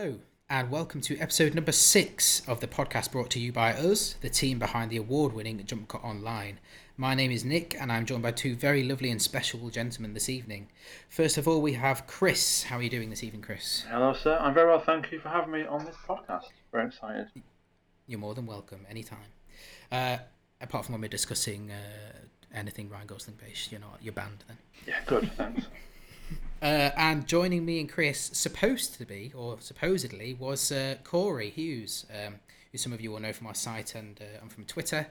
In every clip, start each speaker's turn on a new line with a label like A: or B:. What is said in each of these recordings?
A: Hello, and welcome to episode number six of the podcast brought to you by us, the team behind the award winning Jump Cut Online. My name is Nick, and I'm joined by two very lovely and special gentlemen this evening. First of all, we have Chris. How are you doing this evening, Chris?
B: Hello, sir. I'm very well, thank you for having me on this podcast. Very excited.
A: You're more than welcome, anytime. Uh, apart from when we're discussing uh, anything Ryan Gosling based, you're not, you're banned then.
B: Yeah, good, thanks.
A: Uh, and joining me and Chris, supposed to be, or supposedly, was uh, Corey Hughes, um, who some of you will know from our site and, uh, from Twitter.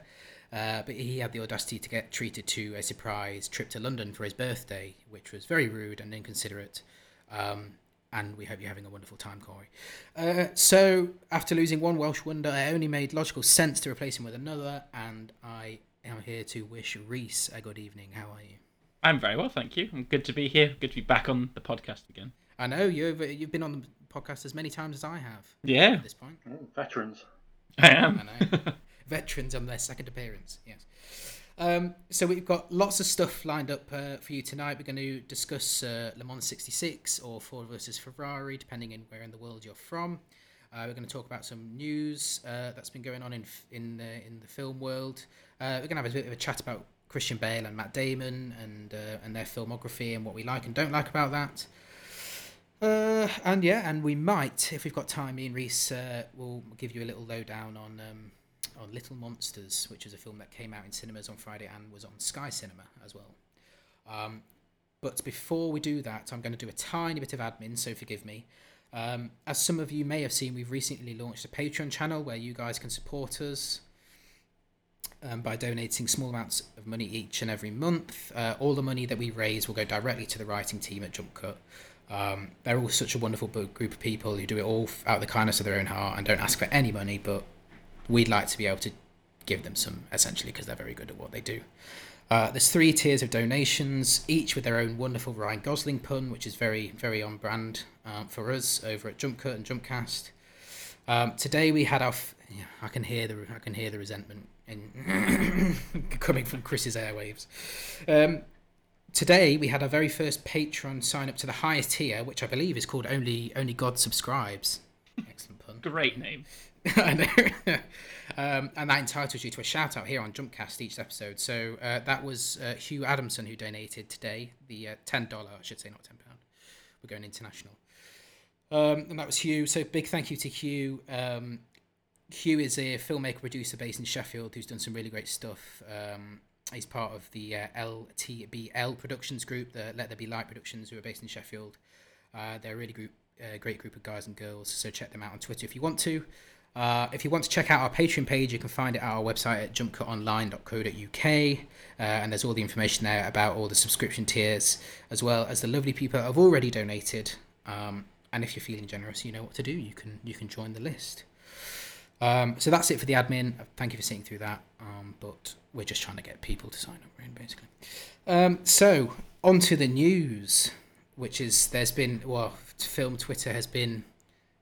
A: Uh, but he had the audacity to get treated to a surprise trip to London for his birthday, which was very rude and inconsiderate. Um, and we hope you're having a wonderful time, Corey. Uh, so, after losing one Welsh wonder, it only made logical sense to replace him with another, and I am here to wish Reese a good evening. How are you?
C: I'm very well, thank you. I'm good to be here. Good to be back on the podcast again.
A: I know you've you've been on the podcast as many times as I have.
C: Yeah.
A: At this point,
B: Mm, veterans.
C: I am.
A: I know. Veterans on their second appearance. Yes. Um, so we've got lots of stuff lined up uh, for you tonight. We're going to discuss uh, Le Mans 66 or Ford versus Ferrari, depending on where in the world you're from. Uh, we're going to talk about some news uh, that's been going on in in the in the film world. Uh, we're going to have a bit of a chat about Christian Bale and Matt Damon and uh, and their filmography and what we like and don't like about that. Uh, and yeah, and we might, if we've got time, me and Reese uh, will give you a little lowdown on um, on Little Monsters, which is a film that came out in cinemas on Friday and was on Sky Cinema as well. Um, but before we do that, I'm going to do a tiny bit of admin, so forgive me. Um, as some of you may have seen, we've recently launched a Patreon channel where you guys can support us um, by donating small amounts of money each and every month. Uh, all the money that we raise will go directly to the writing team at Jump Cut. Um, they're all such a wonderful group of people who do it all out of the kindness of their own heart and don't ask for any money, but we'd like to be able to give them some essentially because they're very good at what they do. Uh, there's three tiers of donations, each with their own wonderful Ryan Gosling pun, which is very, very on brand um, for us over at Jump Cut and Jumpcast. Um, today we had our. F- yeah, I can hear the I can hear the resentment in coming from Chris's airwaves. Um, today we had our very first patron sign up to the highest tier, which I believe is called Only Only God Subscribes. Excellent pun.
C: Great name.
A: I know. um, and that entitles you to a shout out here on Jumpcast each episode. So uh, that was uh, Hugh Adamson who donated today the uh, ten dollar, I should say, not ten pound. We're going international. Um, and that was Hugh. So big thank you to Hugh. Um, Hugh is a filmmaker producer based in Sheffield who's done some really great stuff. Um, he's part of the uh, LTBL Productions group, the Let There Be Light Productions, who are based in Sheffield. Uh, they're a really group, uh, great group of guys and girls. So check them out on Twitter if you want to. Uh, if you want to check out our Patreon page, you can find it at our website at jumpcutonline.co.uk. Uh, and there's all the information there about all the subscription tiers, as well as the lovely people that have already donated. Um, and if you're feeling generous, you know what to do. You can you can join the list. Um, so that's it for the admin. Thank you for sitting through that. Um, but we're just trying to get people to sign up, really, basically. Um, so on to the news, which is there's been well, film Twitter has been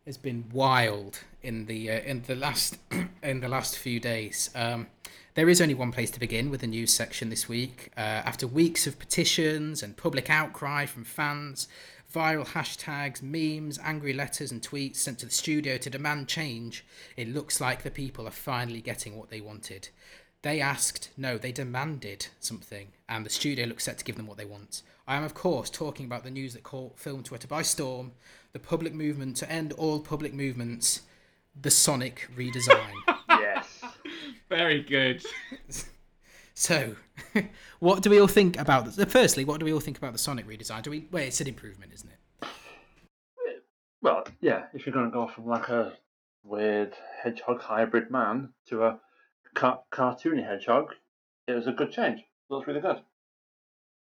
A: has been wild in the uh, in the last in the last few days. Um, there is only one place to begin with the news section this week. Uh, after weeks of petitions and public outcry from fans, viral hashtags, memes, angry letters, and tweets sent to the studio to demand change, it looks like the people are finally getting what they wanted. They asked, no, they demanded something, and the studio looks set to give them what they want. I am, of course, talking about the news that caught film Twitter by storm the public movement to end all public movements, the Sonic redesign.
B: Yes.
C: Very good.
A: so, what do we all think about this? Firstly, what do we all think about the Sonic redesign? Do we? Well, it's an improvement, isn't it?
B: well, yeah, if you're going to go from like a weird hedgehog hybrid man to a car- cartoony hedgehog, it was a good change. It looks really good.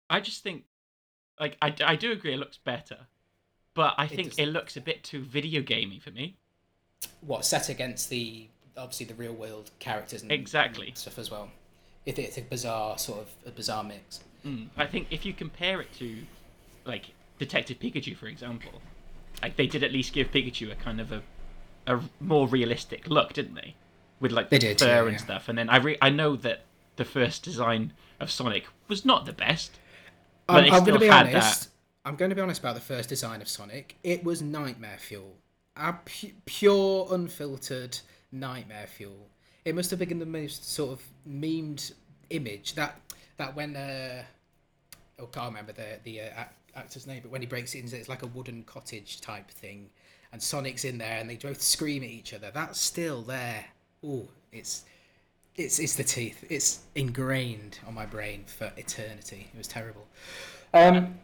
C: I just think, like, I, I do agree it looks better, but I think
A: does.
C: it looks a bit too video gamey for me.
A: What set against the obviously the real world characters and
C: Exactly.
A: and stuff as well. If it's a bizarre sort of a bizarre mix.
C: Mm. I think if you compare it to, like, Detective Pikachu, for example, like they did at least give Pikachu a kind of a, a more realistic look, didn't they? With like the
A: did,
C: fur
A: yeah,
C: and
A: yeah.
C: stuff. And then I re- I know that the first design of Sonic was not the best, but
A: I'm,
C: it
A: I'm
C: still
A: going to be
C: had
A: honest.
C: that.
A: I'm going to be honest about the first design of Sonic. It was nightmare fuel. a pu- pure, unfiltered nightmare fuel. It must have been the most sort of memed image that that when uh, oh, can't remember the the uh, actor's name, but when he breaks it it's like a wooden cottage type thing, and Sonic's in there, and they both scream at each other. That's still there. Oh, it's it's it's the teeth. It's ingrained on my brain for eternity. It was terrible. Um,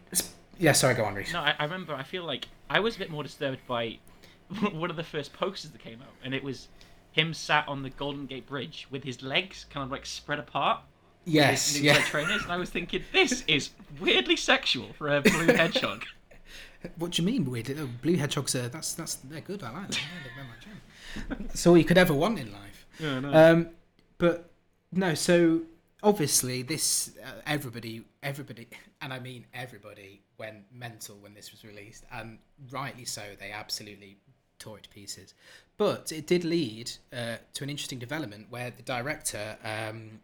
A: yeah, sorry, go on, Reese.
C: No, I, I remember. I feel like I was a bit more disturbed by one of the first posters that came out, and it was him sat on the Golden Gate Bridge with his legs kind of like spread apart.
A: yes, yeah.
C: trainers, and I was thinking this is weirdly sexual for a blue hedgehog.
A: What do you mean weird? Oh, blue hedgehogs are that's that's they're good. I like them. They're. That's all you could ever want in life.
C: Yeah, no.
A: Um, but no, so obviously this uh, everybody, everybody, and I mean everybody, went mental when this was released, and rightly so. They absolutely tore it to pieces. But it did lead uh, to an interesting development where the director, um,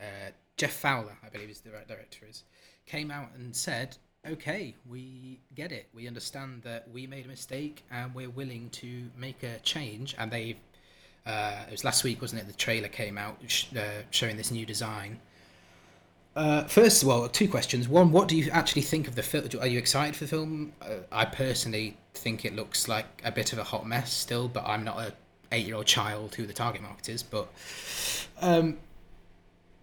A: uh, Jeff Fowler, I believe is the director is, came out and said, "Okay, we get it. We understand that we made a mistake, and we're willing to make a change." And they uh, it was last week, wasn't it? The trailer came out sh- uh, showing this new design. Uh, first of all, two questions. One, what do you actually think of the film? Are you excited for the film? Uh, I personally think it looks like a bit of a hot mess still, but I'm not a eight-year-old child who the target market is. But um,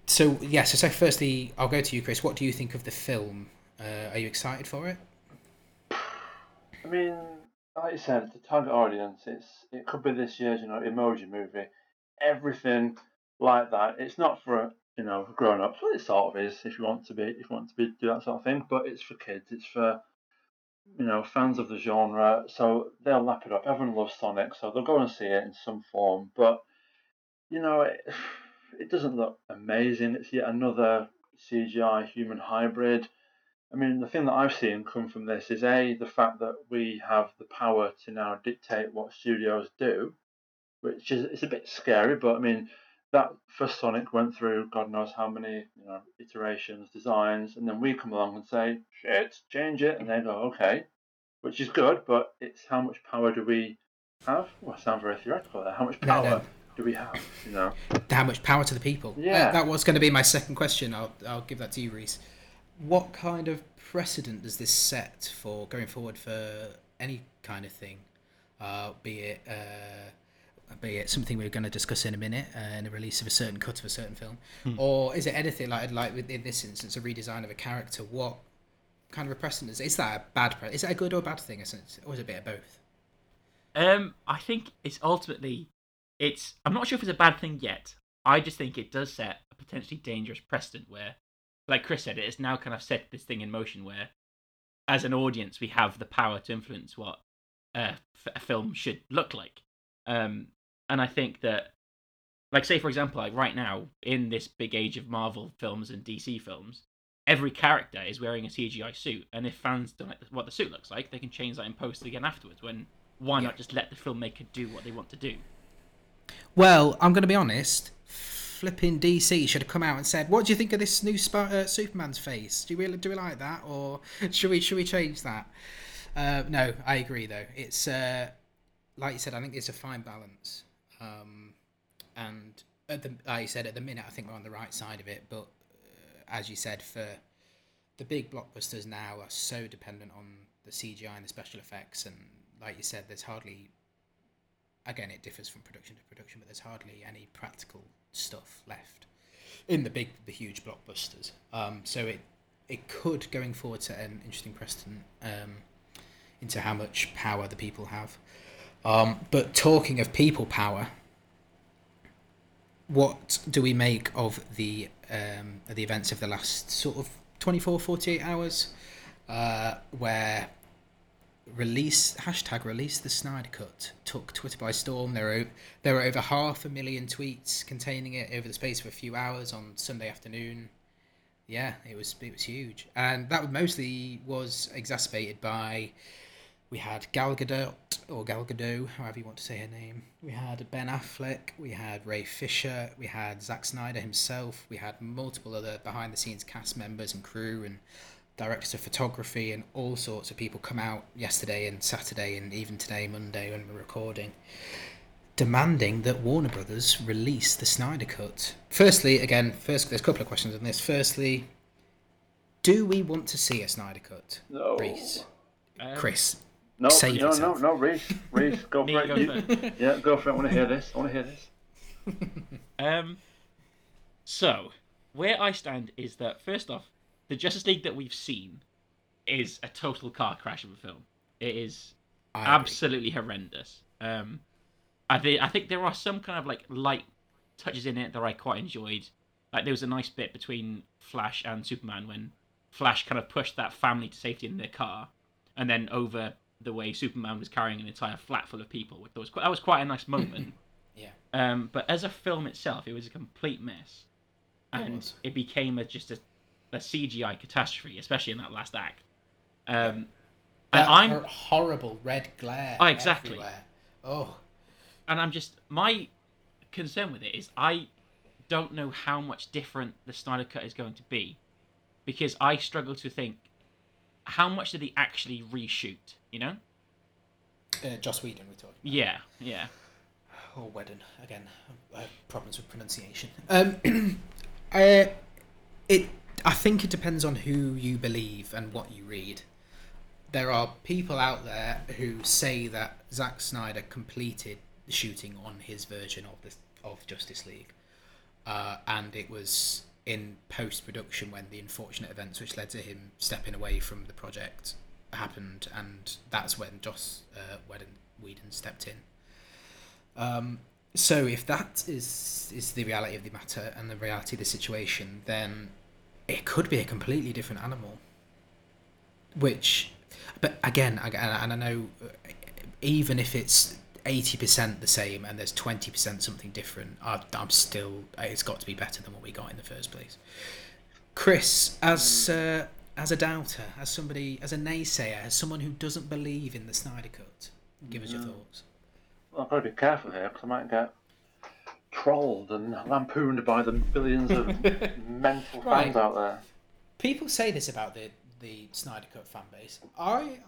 A: so yeah. So, so firstly, I'll go to you, Chris. What do you think of the film? Uh, are you excited for it?
B: I mean, like you said, the target audience, it's it could be this year's, you know, emoji movie. Everything like that. It's not for you know grown ups. Well, it sort of is if you want to be if you want to be do that sort of thing. But it's for kids. It's for you know fans of the genre. So they'll lap it up. Everyone loves Sonic, so they'll go and see it in some form. But you know, it, it doesn't look amazing. It's yet another CGI human hybrid. I mean, the thing that I've seen come from this is a the fact that we have the power to now dictate what studios do, which is it's a bit scary. But I mean, that first Sonic went through God knows how many you know iterations, designs, and then we come along and say shit, change it, and they go okay, which is good. But it's how much power do we have? Well, I sound very theoretical there. How much power
A: no.
B: do we have? You know.
A: how much power to the people? Uh,
B: Yeah.
A: that was going to be my second question. I'll I'll give that to you, Reese. What kind of precedent does this set for going forward for any kind of thing, uh, be it uh, be it something we're going to discuss in a minute, uh, in the release of a certain cut of a certain film, or is it anything like like in this instance a redesign of a character? What kind of a precedent is? Is that a bad? Pre- is that a good or bad thing? Essence, or is it a bit of both?
C: Um, I think it's ultimately, it's. I'm not sure if it's a bad thing yet. I just think it does set a potentially dangerous precedent where, like Chris said, it has now kind of set this thing in motion where, as an audience, we have the power to influence what a, f- a film should look like. Um, and I think that, like, say for example, like right now in this big age of Marvel films and DC films, every character is wearing a CGI suit, and if fans don't like what the suit looks like, they can change that in post again afterwards. When why
A: Yeah.
C: not just let the filmmaker do what they want to do?
A: Well, I'm going to be honest. Flipping DC should have come out and said, "What do you think of this new Sp- uh, Superman's face? Do you really do we like that, or should we should we change that?" Uh, no, I agree though. It's uh, like you said. I think it's a fine balance, um, and at the like you said at the minute, I think we're on the right side of it. But uh, as you said, for the big blockbusters now are so dependent on the CGI and the special effects, and like you said, there's hardly again it differs from production to production but there's hardly any practical stuff left in the big the huge blockbusters um, so it it could going forward set an interesting precedent um, into how much power the people have um, but talking of people power what do we make of the um, the events of the last sort of 24 48 hours uh, where release hashtag release the Snyder Cut took Twitter by storm. There were there were over half a million tweets containing it over the space of a few hours on Sunday afternoon. Yeah, it was it was huge, and that mostly was exacerbated by we had Gal Gadot or Gal Gadot, however you want to say her name. We had Ben Affleck, we had Ray Fisher, we had Zack Snyder himself, we had multiple other behind the scenes cast members and crew and directors of photography, and all sorts of people come out yesterday and Saturday and even today, Monday, when we're recording, demanding that Warner Brothers release the Snyder Cut. Firstly, again, first there's a couple of questions on this. Firstly, do we want to see a Snyder Cut?
B: No.
A: Reese,
C: Um,
A: Chris,
B: No,
A: Save
B: no, no,
A: yourself.
B: no, Reese, Reese, go for it. You- yeah, go for it. I want to hear this. I want to hear this.
C: Um, so where I stand is that first off, the Justice League that we've seen is a total car crash of a film. It is
A: I agree.
C: absolutely horrendous. Um, I think I think there are some kind of like light touches in it that I quite enjoyed. Like there was a nice bit between Flash and Superman when Flash kind of pushed that family to safety in their car, and then over the way Superman was carrying an entire flat full of people. That was quite, that was quite a nice moment.
A: Yeah.
C: Um, but as a film itself, it was a complete mess, and
A: was.
C: it became a, just a, a CGI catastrophe, especially in that last act. Um, and
A: That
C: I'm
A: hor- horrible red glare.
C: Oh, exactly.
A: everywhere. Oh,
C: and I'm just my concern with it is I don't know how much different the Snyder Cut is going to be, because I struggle to think how much did he actually reshoot. You know?
A: uh, Joss Whedon, we're talking.
C: Yeah, yeah.
A: or Whedon again. Uh, problems with pronunciation. Um, uh, it. I think it depends on who you believe and what you read. There are people out there who say that Zack Snyder completed the shooting on his version of this of Justice League, uh, and it was in post production when the unfortunate events which led to him stepping away from the project happened, and that's when Joss uh, Whedon, Whedon stepped in. Um, so if that is is the reality of the matter and the reality of the situation, then it could be a completely different animal. Which, but again, and I know, uh, even if it's eighty percent the same and there's twenty percent something different, I, I'm still it's got to be better than what we got in the first place. Chris, as uh, as a doubter, as somebody, as a naysayer, as someone who doesn't believe in the Snyder Cut, give us your thoughts.
B: Well, I've got to be careful here because I might get trolled and lampooned by the billions of mental
A: Right.
B: fans out there.
A: People say this about the the Snyder Cut fan base. I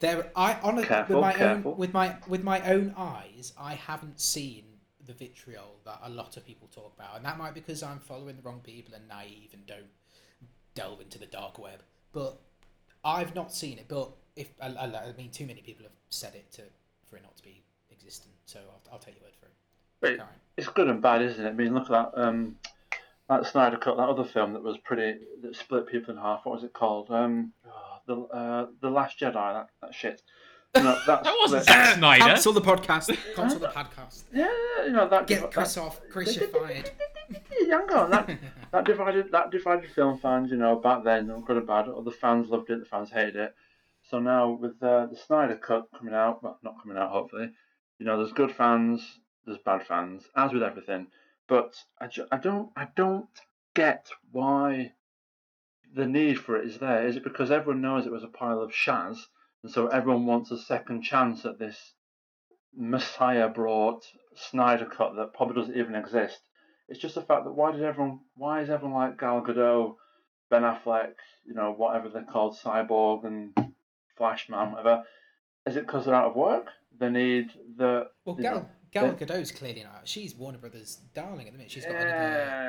A: there, I on a,
B: Careful,
A: with my
B: careful.
A: own with my with my own eyes, I haven't seen the vitriol that a lot of people talk about, and that might be because I'm following the wrong people and naive and don't delve into the dark web. But I've not seen it. But if I, I, I mean, too many people have said it to for it not to be existent, so I'll, I'll take your word for it.
B: But it- it's good and bad, isn't it? I mean, look at that. Um, that Snyder Cut, that other film that was pretty that split people in half. What was it called? Um, oh, the uh, the Last Jedi. That, that shit. You know, that,
C: That wasn't
B: split-
C: Zack Snyder.
A: Cancel the podcast. Cancel the podcast.
B: Yeah, you know that.
A: Get
B: div-
A: Chris
B: that,
A: off. Chris, you're fired.
B: Hang on. That that divided that divided film fans. You know, back then, they were good and bad. Other fans loved it. The fans hated it. So now with uh, the Snyder Cut coming out, well, not coming out, hopefully. You know, there's good fans, there's bad fans, as with everything. But I, ju- I don't I don't get why the need for it is there. Is it because everyone knows it was a pile of shaz, and so everyone wants a second chance at this Messiah brought Snyder cut that probably doesn't even exist? It's just the fact that why did everyone why is everyone like Gal Gadot, Ben Affleck, you know, whatever they're called, Cyborg and Flashman, whatever. Is it because they're out of work? They need the
A: Well, Gal, Gal Gadot's clearly not. She's Warner Brothers' darling at the minute. She's got
B: Yeah.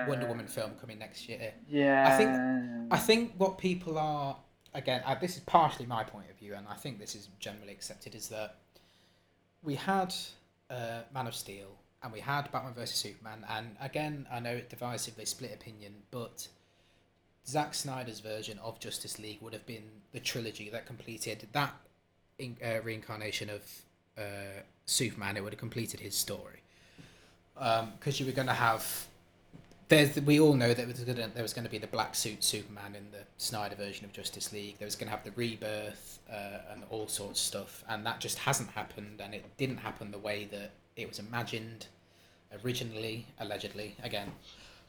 A: another Wonder Woman film coming next year.
B: yeah.
A: I think- I think what people are again. Uh, this is partially my point of view, and I think this is generally accepted. Is that we had uh, Man of Steel and we had Batman vs Superman, and again, I know it divisively split opinion, but Zack Snyder's version of Justice League would have been the trilogy that completed that in, uh, reincarnation of uh, Superman. It would have completed his story because you were going to have. There's, we all know that there was gonna, there was going to be the black suit Superman in the Snyder version of Justice League. There was going to have the rebirth uh, and all sorts of stuff, and that just hasn't happened, and it didn't happen the way that it was imagined originally, allegedly. Again,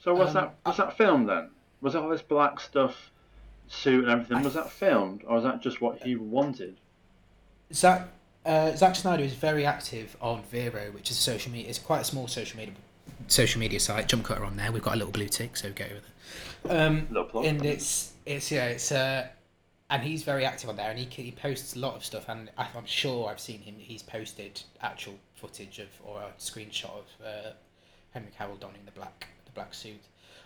B: So was
A: Um,
B: that was that filmed then? Was all this black stuff, suit and everything? Was that filmed, or was that just what he wanted?
A: Zack uh, Zack Snyder is very active on Vero, which is social media. It's quite a small social media social media site, Jump Cutter on there. We've got a little blue tick, so go over there. Um,
B: plug.
A: and it's it's yeah, it's uh, and he's very active on there, and he he posts a lot of stuff, and I- I'm sure I've seen him. He's posted actual footage of or a screenshot of uh, Henry Cavill donning the black the black suit.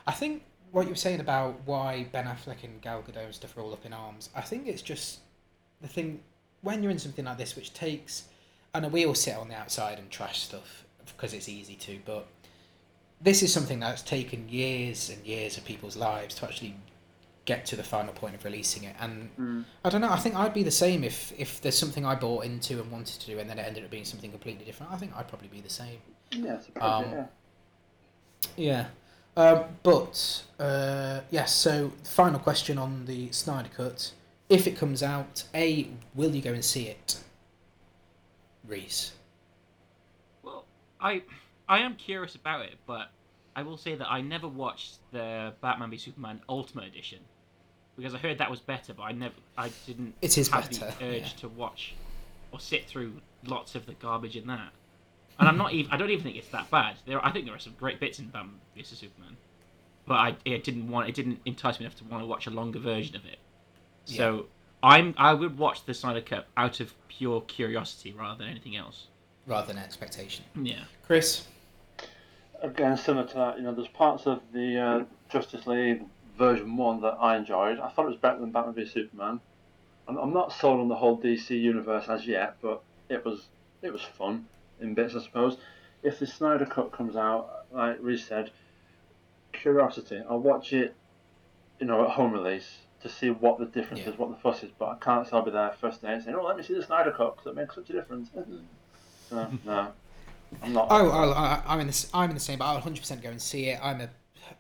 A: I think what you were saying about why Ben Affleck and Gal Gadot and stuff are all up in arms. I think it's just the thing when you're in something like this, which takes. I know we all sit on the outside and trash stuff because it's easy to, but this is something that's taken years and years of people's lives to actually get to the final point of releasing it. And
B: Mm.
A: I don't know. I think I'd be the same if if there's something I bought into and wanted to do, and then it ended up being something completely different. I think I'd probably be the same.
B: Yeah, it's a project,
A: Um,
B: yeah.
A: Yeah. Um, but uh, yes. so final question on the Snyder Cut: If it comes out, a will you go and see it? Reese.
C: Well, I I am curious about it, but I will say that I never watched the Batman v Superman Ultimate Edition because I heard that was better, but I never I didn't
A: It is
C: have
A: better,
C: the urge
A: yeah.
C: to watch or sit through lots of the garbage in that. And I'm not even I don't even think it's that bad. There I think there are some great bits in Batman v Superman, but I it didn't want it didn't entice me enough to want to watch a longer version of it. So I'm I would watch the Snyder Cut out of pure curiosity rather than anything else.
A: rather than expectation.
C: Yeah.
A: Chris.
B: Again, similar to that, you know, there's parts of the uh, Justice League version one that I enjoyed. I thought it was better than Batman v Superman. I'm, I'm not sold on the whole DC universe as yet, but it was it was fun in bits, I suppose. If the Snyder Cut comes out, like Reese said, curiosity. I'll watch it, you know, at home release to see what the difference
A: Yeah.
B: is, what the fuss is. But I can't say I'll be there first day and saying, "Oh, let me see the Snyder Cut because it makes such a difference." no, no, I'm not.
A: Oh, I'll, I, I'm in this. I'm in the same. But I'll 100 percent go and see it. I'm a.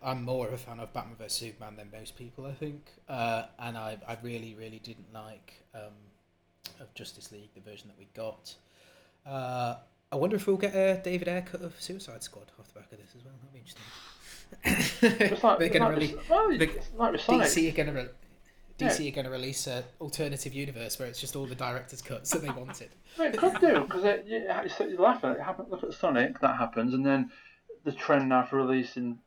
A: I'm more of a fan of Batman vs Superman than most people, I think. Uh, and I, I really, really didn't like um, of Justice League the version that we got. Uh, I wonder if we'll get a David Ayer cut of Suicide Squad off the back of this as well. That'd be interesting.
B: It's like,
A: They're
B: it's
A: gonna
B: like,
A: release.
B: with- well, it's like.
A: DC are gonna re- DC are gonna release an alternative universe where it's just all the director's cuts that they wanted.
B: It could do because it, you, you laugh at it. it happen, look at Sonic, that happens, and then the trend now for releasing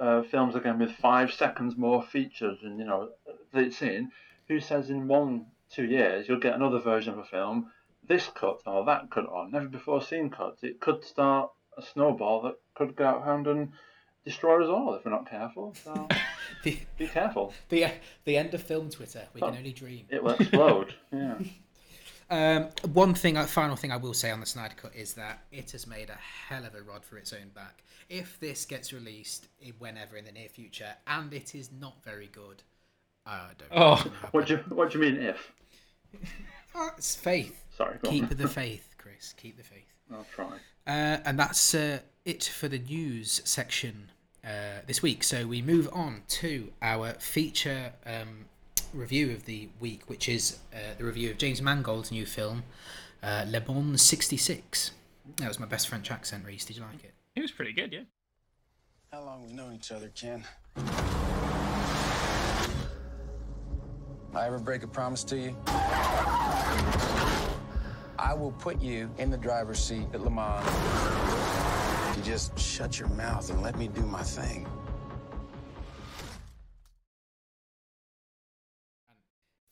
B: uh, films again with five seconds more features, and you know it's in. Who says in one two years you'll get another version of a film, this cut or that cut or never before seen cuts? It could start a snowball that could go out hand and destroy us all if we're not careful. So
A: the
B: be careful.
A: the the end of film Twitter. We can
B: Oh.
A: only dream.
B: It will explode. yeah.
A: Um, one thing, a final thing I will say on the Snyder Cut is that it has made a hell of a rod for its own back. If this gets released whenever in the near future and it is not very good, I don't.
C: Oh.
B: What do you What do you mean if?
A: Oh, it's faith.
B: Sorry.
A: Keep the faith, Chris. Keep the faith.
B: I'll try.
A: Uh, and that's uh, it for the news section uh, this week. So we move on to our feature um, review of the week, which is uh, the review of James Mangold's new film, uh, Le Bon 66. That was my best French accent, Reese. Did you like it?
C: It was pretty good, yeah.
D: How long we've known each other, Ken? I ever break a promise to you? I will put you in the driver's seat at Le Mans. If you just shut your mouth and let me do my thing.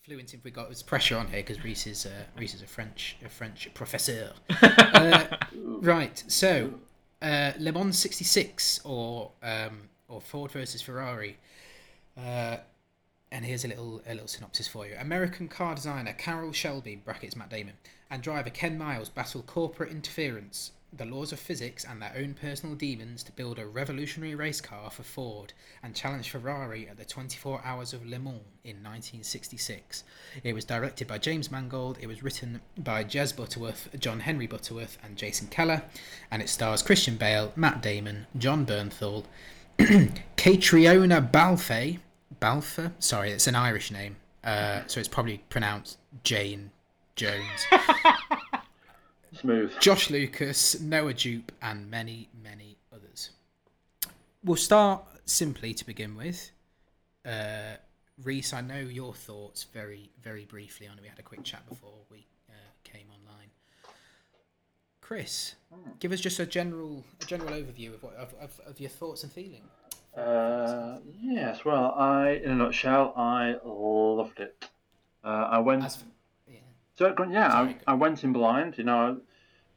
A: Fluent if we got there's pressure on here because Reese is uh, Reese is a French a French professor. uh, right, so uh, Le Mans '66 or um, or Ford versus Ferrari. Uh, and here's a little a little synopsis for you. American car designer Carroll Shelby (brackets Matt Damon) and driver Ken Miles battle corporate interference, the laws of physics, and their own personal demons to build a revolutionary race car for Ford and challenge Ferrari at the 24 Hours of Le Mans in 1966. It was directed by James Mangold. It was written by Jez Butterworth, John Henry Butterworth, and Jason Keller, and it stars Christian Bale, Matt Damon, Jon Bernthal, Caitriona Balfe. Balfe? Sorry, it's an Irish name. Uh, so it's probably pronounced Jane Jones.
B: Smooth.
A: Josh Lucas, Noah Jupe, and many, many others. We'll start simply to begin with. Uh, Reese, I know your thoughts very, very briefly on it. We had a quick chat before we uh, came online. Chris, give us just a general a general overview of what of, of, of your thoughts and feelings.
B: Uh, yes, well, I, in a nutshell, I loved it. Uh, I went.
A: As.
B: So yeah, I, I went in blind. You know,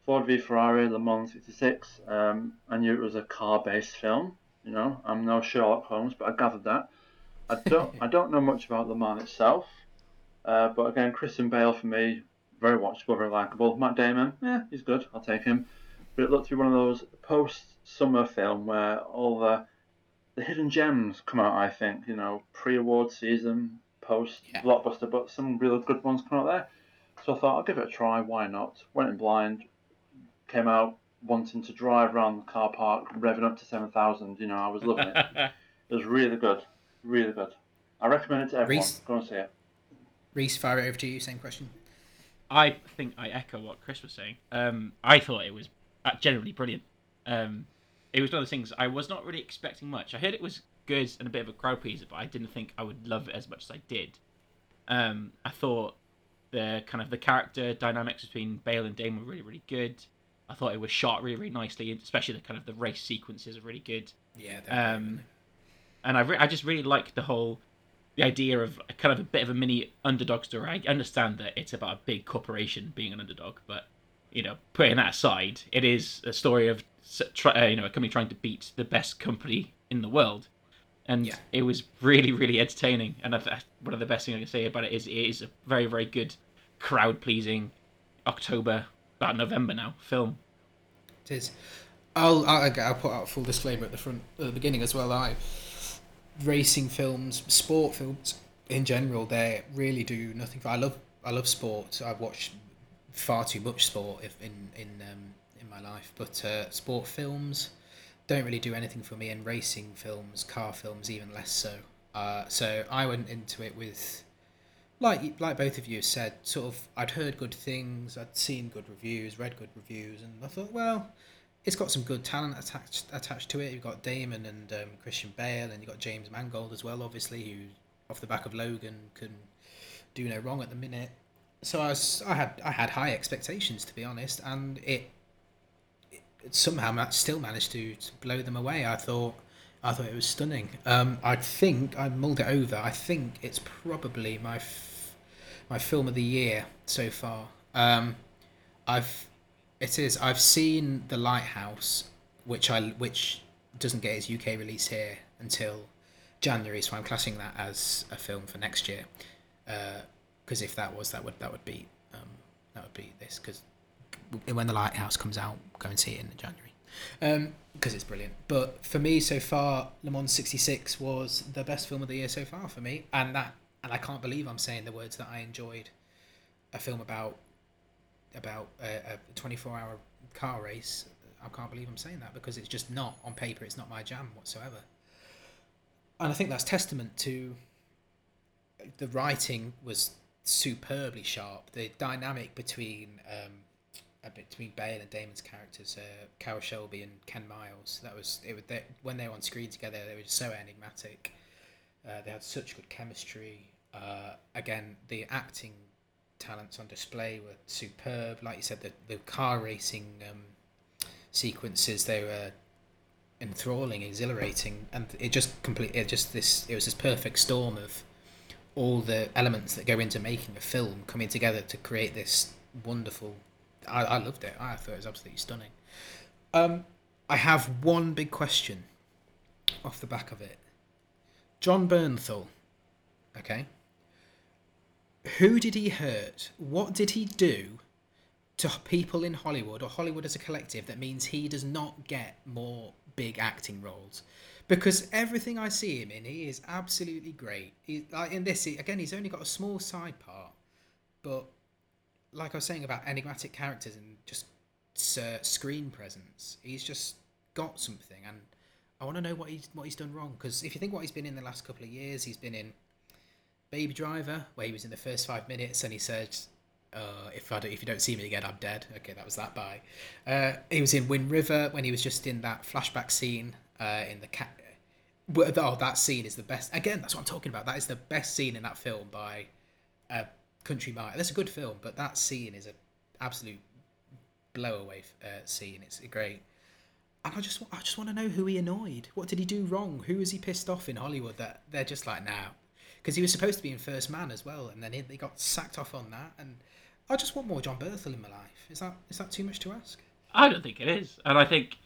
B: Ford v Ferrari, Le Mans '66. Um, I knew it was a car-based film. You know, I'm no Sherlock Holmes, but I gathered that. I don't, I don't know much about Le Mans itself, uh, but again, Christian Bale for me, very watchable, very likable. Matt Damon, yeah, he's good. I'll take him. But it looked to be one of those post-summer film where all the the hidden gems come out. I think you know, pre-award season, post
A: Yeah.
B: blockbuster, but some real good ones come out there. So I thought I'll give it a try. Why not? Went in blind. Came out wanting to drive around the car park, revving up to seven thousand. You know, I was loving it. It was really good, really good. I recommend it to everyone.
A: Reese?
B: Go and see it.
A: Reese, fire it over to you. Same question.
C: I think I echo what Chris was saying. Um, I thought it was uh, generally brilliant. Um, it was one of those things I was not really expecting much. I heard it was good and a bit of a crowd pleaser, but I didn't think I would love it as much as I did. Um, I thought the kind of the character dynamics between Bale and Dame were really, really good. I thought it was shot really, really nicely, especially the kind of the race sequences are really good.
A: Yeah.
C: Um, and I, re- I just really like the whole the idea of a kind of a bit of a mini underdog story. I understand that it's about a big corporation being an underdog, but you know, putting that aside, it is a story of uh, you know a company trying to beat the best company in the world, and
A: Yeah.
C: it was really really entertaining. And I one of the best things I can say about it is it is a very very good crowd pleasing October about November now film.
A: It is. I'll, I'll I'll put out a full disclaimer at the front at the beginning as well. I racing films, sport films in general, they really do nothing. For, I love I love sport. I've watched far too much sport if in in um, in my life, but uh, sport films don't really do anything for me, in racing films, car films, even less so. Uh, so I went into it with like like both of you said, sort of I'd heard good things, I'd seen good reviews, read good reviews, and I thought, well, it's got some good talent attached attached to it. You've got Damon and um, Christian Bale, and you've got James Mangold as well, obviously, who off the back of Logan can do no wrong at the minute. So I was, I had I had high expectations to be honest, and it, somehow still managed to, to blow them away. I thought I thought it was stunning. Um, I think I mulled it over. I think it's probably my f- my film of the year so far. Um, I've it is. I've seen The Lighthouse, which I which doesn't get its UK release here until January, so I'm classing that as a film for next year. Because if that was, that would that would be um, that would be this. Because when The Lighthouse comes out, go and see it in January. Because it's brilliant. But for me, so far, Le Mans '66 was the best film of the year so far for me, and that and I can't believe I'm saying the words that I enjoyed a film about about a, a 24 hour car race. I can't believe I'm saying that because it's just not on paper. It's not my jam whatsoever. And I think that's testament to the writing was superbly sharp. The dynamic between um, between Bale and Damon's characters, uh, Carroll Shelby and Ken Miles, that was it. Was they, when they were on screen together, they were just so enigmatic. Uh, they had such good chemistry. Uh, again, the acting talents on display were superb. Like you said, the, the car racing um, sequences they were enthralling, exhilarating, and it just complete. It just this. It was this perfect storm of all the elements that go into making a film coming together to create this wonderful. I, I loved it. I thought it was absolutely stunning. Um, I have one big question off the back of it. Jon Bernthal, okay. Who did he hurt? What did he do to people in Hollywood or Hollywood as a collective that means he does not get more big acting roles? Because everything I see him in, he is absolutely great. He, like in this, he, again, he's only got a small side part, but like I was saying about enigmatic characters and just screen presence, he's just got something, and I want to know what he's what he's done wrong. Because if you think what he's been in the last couple of years, he's been in Baby Driver, where he was in the first five minutes and he said, uh, "If I don't, if you don't see me again, I'm dead." Okay, that was that by. Uh, he was in Wind River when he was just in that flashback scene uh, in the cat. Oh, that scene is the best. Again, that's what I'm talking about. That is the best scene in that film by a country mile. That's a good film, but that scene is an absolute blowaway uh, scene. It's great. And I just, I just want to know who he annoyed. What did he do wrong? Who was he pissed off in Hollywood that they're just like now? Because he was supposed to be in First Man as well, and then he, they got sacked off on that. And I just want more Jon Bernthal in my life. Is that is that too much to ask?
C: I don't think it is, and I think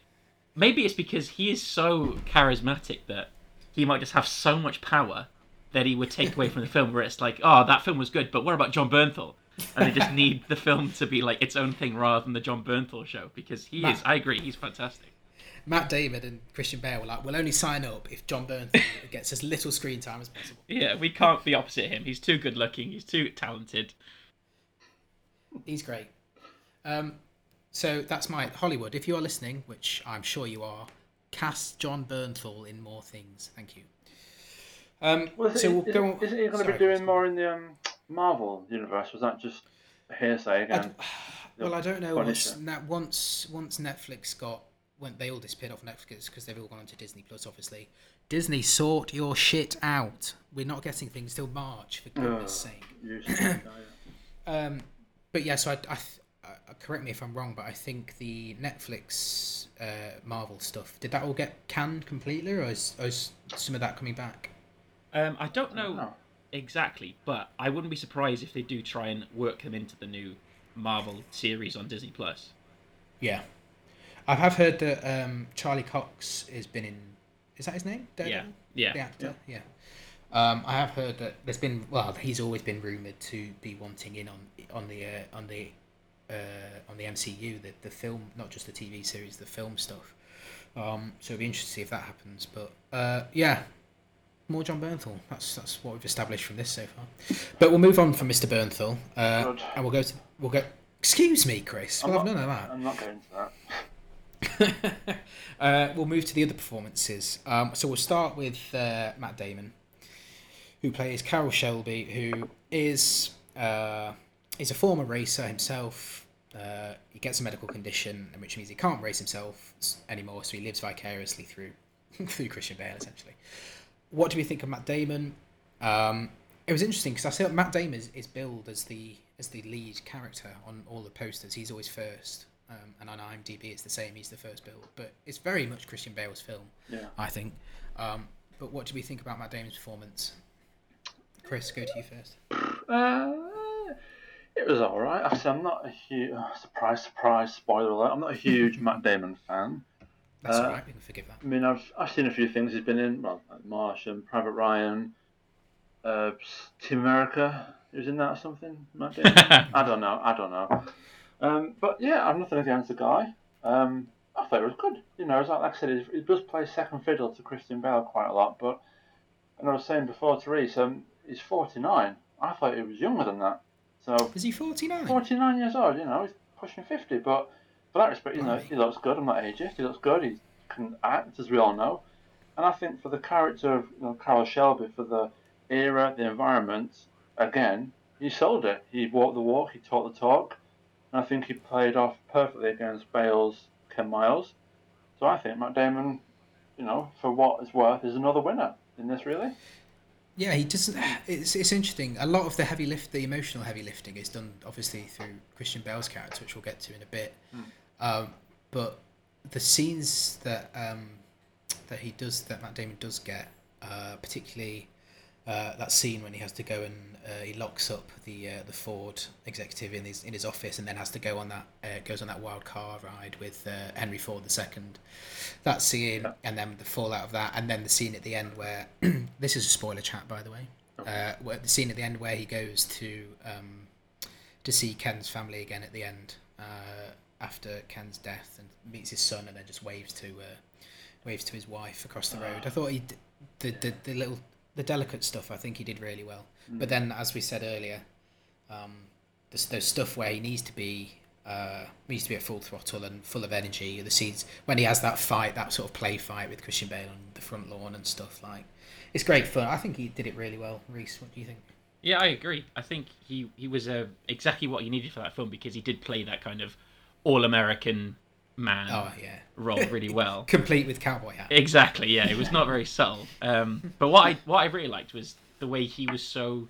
C: maybe it's because he is so charismatic that he might just have so much power that he would take away from the film. Where it's like, oh, that film was good, but what about Jon Bernthal? And they just need the film to be like its own thing rather than the Jon Bernthal show because he
A: Matt-
C: is. I agree, he's fantastic.
A: Matt Damon and Christian Bale were like, "We'll only sign up if Jon Bernthal gets as little screen time as possible."
C: Yeah, we can't be opposite him. He's too good looking. He's too talented.
A: He's great. Um, so that's my Hollywood. If you are listening, which I'm sure you are, cast Jon Bernthal in more things. Thank you. Um,
B: Well,
A: so
B: it,
A: we'll go.
B: isn't he going to be doing more in the um, Marvel universe? Was that just hearsay again?
A: Well, I don't know. Once, once once Netflix got when they all disappeared off Netflix because they've all gone onto Disney Plus. Obviously, Disney sort your shit out. We're not getting things till March for goodness
B: Ugh.
A: sake. Um, but yeah, so I, I, th- uh, correct me if I'm wrong, but I think the Netflix uh, Marvel stuff did that all get canned completely, or is, or is some of that coming back?
C: Um, I don't know
B: know.
C: exactly, but I wouldn't be surprised if they do try and work them into the new Marvel series on Disney Plus.
A: Yeah, I have heard that um, Charlie Cox has been in. Is that his name? Daredevil?
C: Yeah,
A: the
C: yeah.
A: actor. Yeah. Um, I have heard that there's been well, he's always been rumored to be wanting in on on the uh, on the uh, on the MCU, the the film, not just the TV series, the film stuff. Um, so it'd be interesting to see if that happens. But uh, yeah, more Jon Bernthal. That's that's what we've established from this so far. But we'll move on from Mr. Bernthal, uh, and we'll go to we'll go. Excuse me, Chris.
B: I'm
A: Well, I've
B: not-
A: none of that.
B: I'm not going to that.
A: uh, we'll move to the other performances. Um, so we'll start with uh, Matt Damon, who plays Carroll Shelby, who is uh, is a former racer himself. Uh, he gets a medical condition, which means he can't race himself anymore. So he lives vicariously through through Christian Bale, essentially. What do we think of Matt Damon? Um, it was interesting because I see Matt Damon is, is billed as the as the lead character on all the posters. He's always first, um, and on IMDb it's the same. He's the first bill, but it's very much Christian Bale's film,
B: Yeah.
A: I think. Um, but what do we think about Matt Damon's performance? Chris, go to you first.
B: Uh, it was all right. Actually, I'm not a huge surprise, surprise, spoiler alert. I'm not a huge Matt Damon fan.
A: That's
B: Uh,
A: all right. We can forgive that.
B: I mean, I've I've seen a few things he's been in. Well, like Martian, Private Ryan, uh, Team America. He was in that or something. Matt Damon. I don't know. I don't know. Um, but yeah, I've nothing against the guy. Um, I thought it was good. You know, as I- like I said, he, he does play second fiddle to Christian Bale quite a lot. But and I was saying before to Reese, um, he's 49. I thought he was younger than that. So
A: Is he forty nine?
B: 49 years old, you know, he's pushing 50, but for that respect, you know, he looks good. I'm not ageist. He looks good. He can act, as we all know. And I think for the character of you know, Carroll Shelby, for the era, the environment, again, he sold it. He walked the walk, he talked the talk, and I think he played off perfectly against Bale's Ken Miles. So I think Matt Damon, you know, for what it's worth, is another winner in this, really.
A: Yeah, he doesn't. It's it's interesting. A lot of the heavy lift, the emotional heavy lifting, is done obviously through Christian Bale's character, which we'll get to in a bit. Hmm. Um, but the scenes that um, that he does, that Matt Damon does get, uh, particularly uh, that scene when he has to go and uh, he locks up the uh, the Ford executive in his in his office, and then has to go on that uh, goes on that wild car ride with uh, Henry Ford II. That scene, and then the fallout of that, and then the scene at the end where this is a spoiler chat, by the way. Uh, where the scene at the end where he goes to um, to see Ken's family again at the end uh, after Ken's death and meets his son and then just waves to uh, waves to his wife across the road. I thought he d- the, the the little the delicate stuff. I think he did really well. But then, as we said earlier, um, there's, there's stuff where he needs to be uh, needs to be at full throttle and full of energy. The scenes when he has that fight, that sort of play fight with Christian Bale on the front lawn and stuff like. It's great fun. I think he did it really well. Reese, what do you think?
C: Yeah, I agree. I think he he was uh, exactly what he needed for that film because he did play that kind of all American man
A: Oh yeah,
C: role really well.
A: complete with cowboy hat.
C: Exactly. Yeah, it was not very subtle. Um, but what I what I really liked was the way he was so,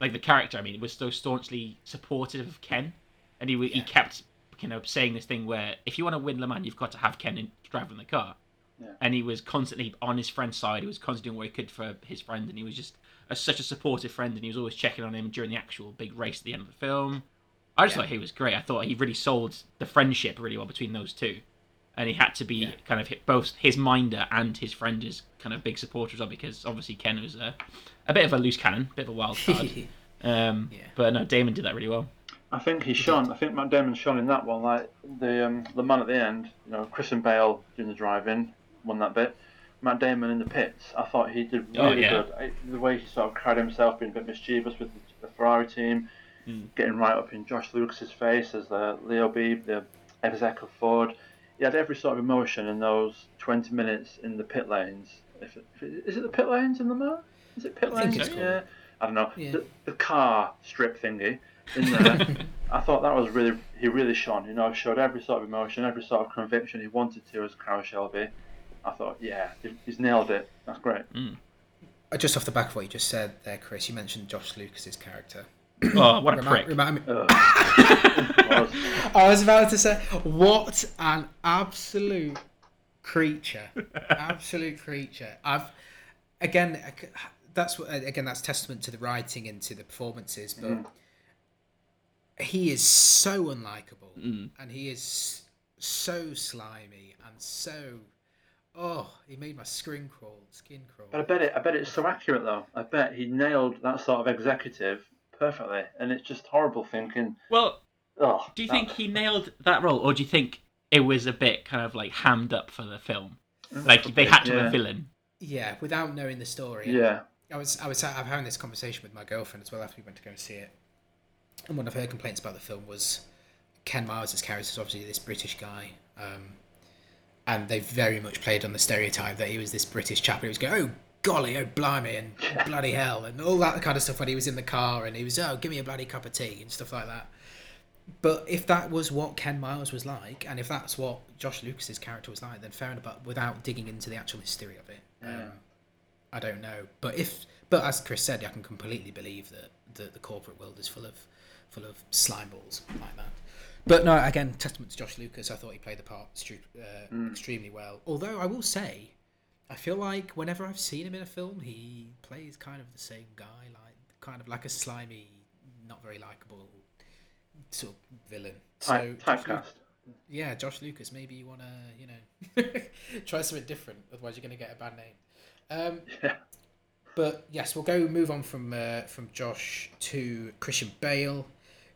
C: like the character. I mean, was so staunchly supportive of Ken, and he wa- he kept you know saying this thing where if you want to win Le Mans, you've got to have Ken in, driving the car.
B: Yeah.
C: And he was constantly on his friend's side. He was constantly doing what he could for his friend, and he was just a, such a supportive friend. And he was always checking on him during the actual big race at the end of the film. I just
A: Yeah.
C: thought he was great. I thought he really sold the friendship really well between those two, and he had to be
A: Yeah.
C: kind of both his minder and his friend is kind of big supporters as well because obviously Ken was a, a bit of a loose cannon, bit of a wild card. um,
A: Yeah.
C: But no, Damon did that really well.
B: I think he shone. I think Matt Damon shone in that one. Like the um, the man at the end, you know, Christian Bale doing the driving, won that bit. Matt Damon in the pits. I thought he did
C: Oh,
B: really
C: yeah.
B: good. I, the way he sort of carried himself, being a bit mischievous with the, the Ferrari team,
C: Mm.
B: getting right up in Josh Lucas's face as the Leo Beebe, the Ezekiel Ford. He had every sort of emotion in those 20 minutes in the pit lanes. If it, if it, is it the pit lanes in the Mer? Is it pit
A: I think
B: lanes?
C: it's
B: yeah. I don't know.
A: Yeah.
B: The, the car strip thingy in there. I thought that was really he really shone. You know, showed every sort of emotion, every sort of conviction he wanted to as Carroll Shelby. I thought, yeah, he's nailed it. That's great.
A: Uh, Just off the back of what you just said there, Chris, you mentioned Josh Lucas's character.
C: Oh, what a
A: Remind,
C: prick!
A: remind me,
B: uh.
A: I was about to say, what an absolute creature, absolute creature. I've again, that's what again that's testament to the writing and to the performances, but mm. he is so unlikable, mm. and he is so slimy and so. Oh, he made my skin crawl, skin crawl.
B: but I bet it. I bet it's so accurate though. I bet he nailed that sort of executive perfectly, and it's just horrible thinking.
C: Well,
B: Oh,
C: do you
B: that-
C: think he nailed that role, or do you think it was a bit kind of like hammed up for the film? Like they had to have a villain.
A: Yeah, without knowing the story.
B: Yeah,
A: I was I was I'm having this conversation with my girlfriend as well after we went to go and see it, and one of her complaints about the film was Ken Miles' character is obviously this British guy, um, and they very much played on the stereotype that he was this British chap who was going oh golly oh blimey and bloody hell and all that kind of stuff when he was in the car and he was oh give me a bloody cup of tea and stuff like that. But if that was what Ken Miles was like, and if that's what Josh Lucas's character was like, then fair enough. But without digging into the actual history of it, um, I don't know. But if, but as Chris said, I can completely believe that the, the corporate world is full of, full of slime balls like that. But no, again, testament to Josh Lucas. I thought he played the part uh, extremely well. Although I will say, I feel like whenever I've seen him in a film, he plays kind of the same guy, like kind of like a slimy, not very likable sort of villain.
B: type,
A: Lu-
B: typecast.
A: yeah, Josh Lucas. Maybe you want to, you know, try something different. Otherwise, you're going to get a bad name. Um,
B: Yeah.
A: but yes, we'll go move on from uh, from Josh to Christian Bale,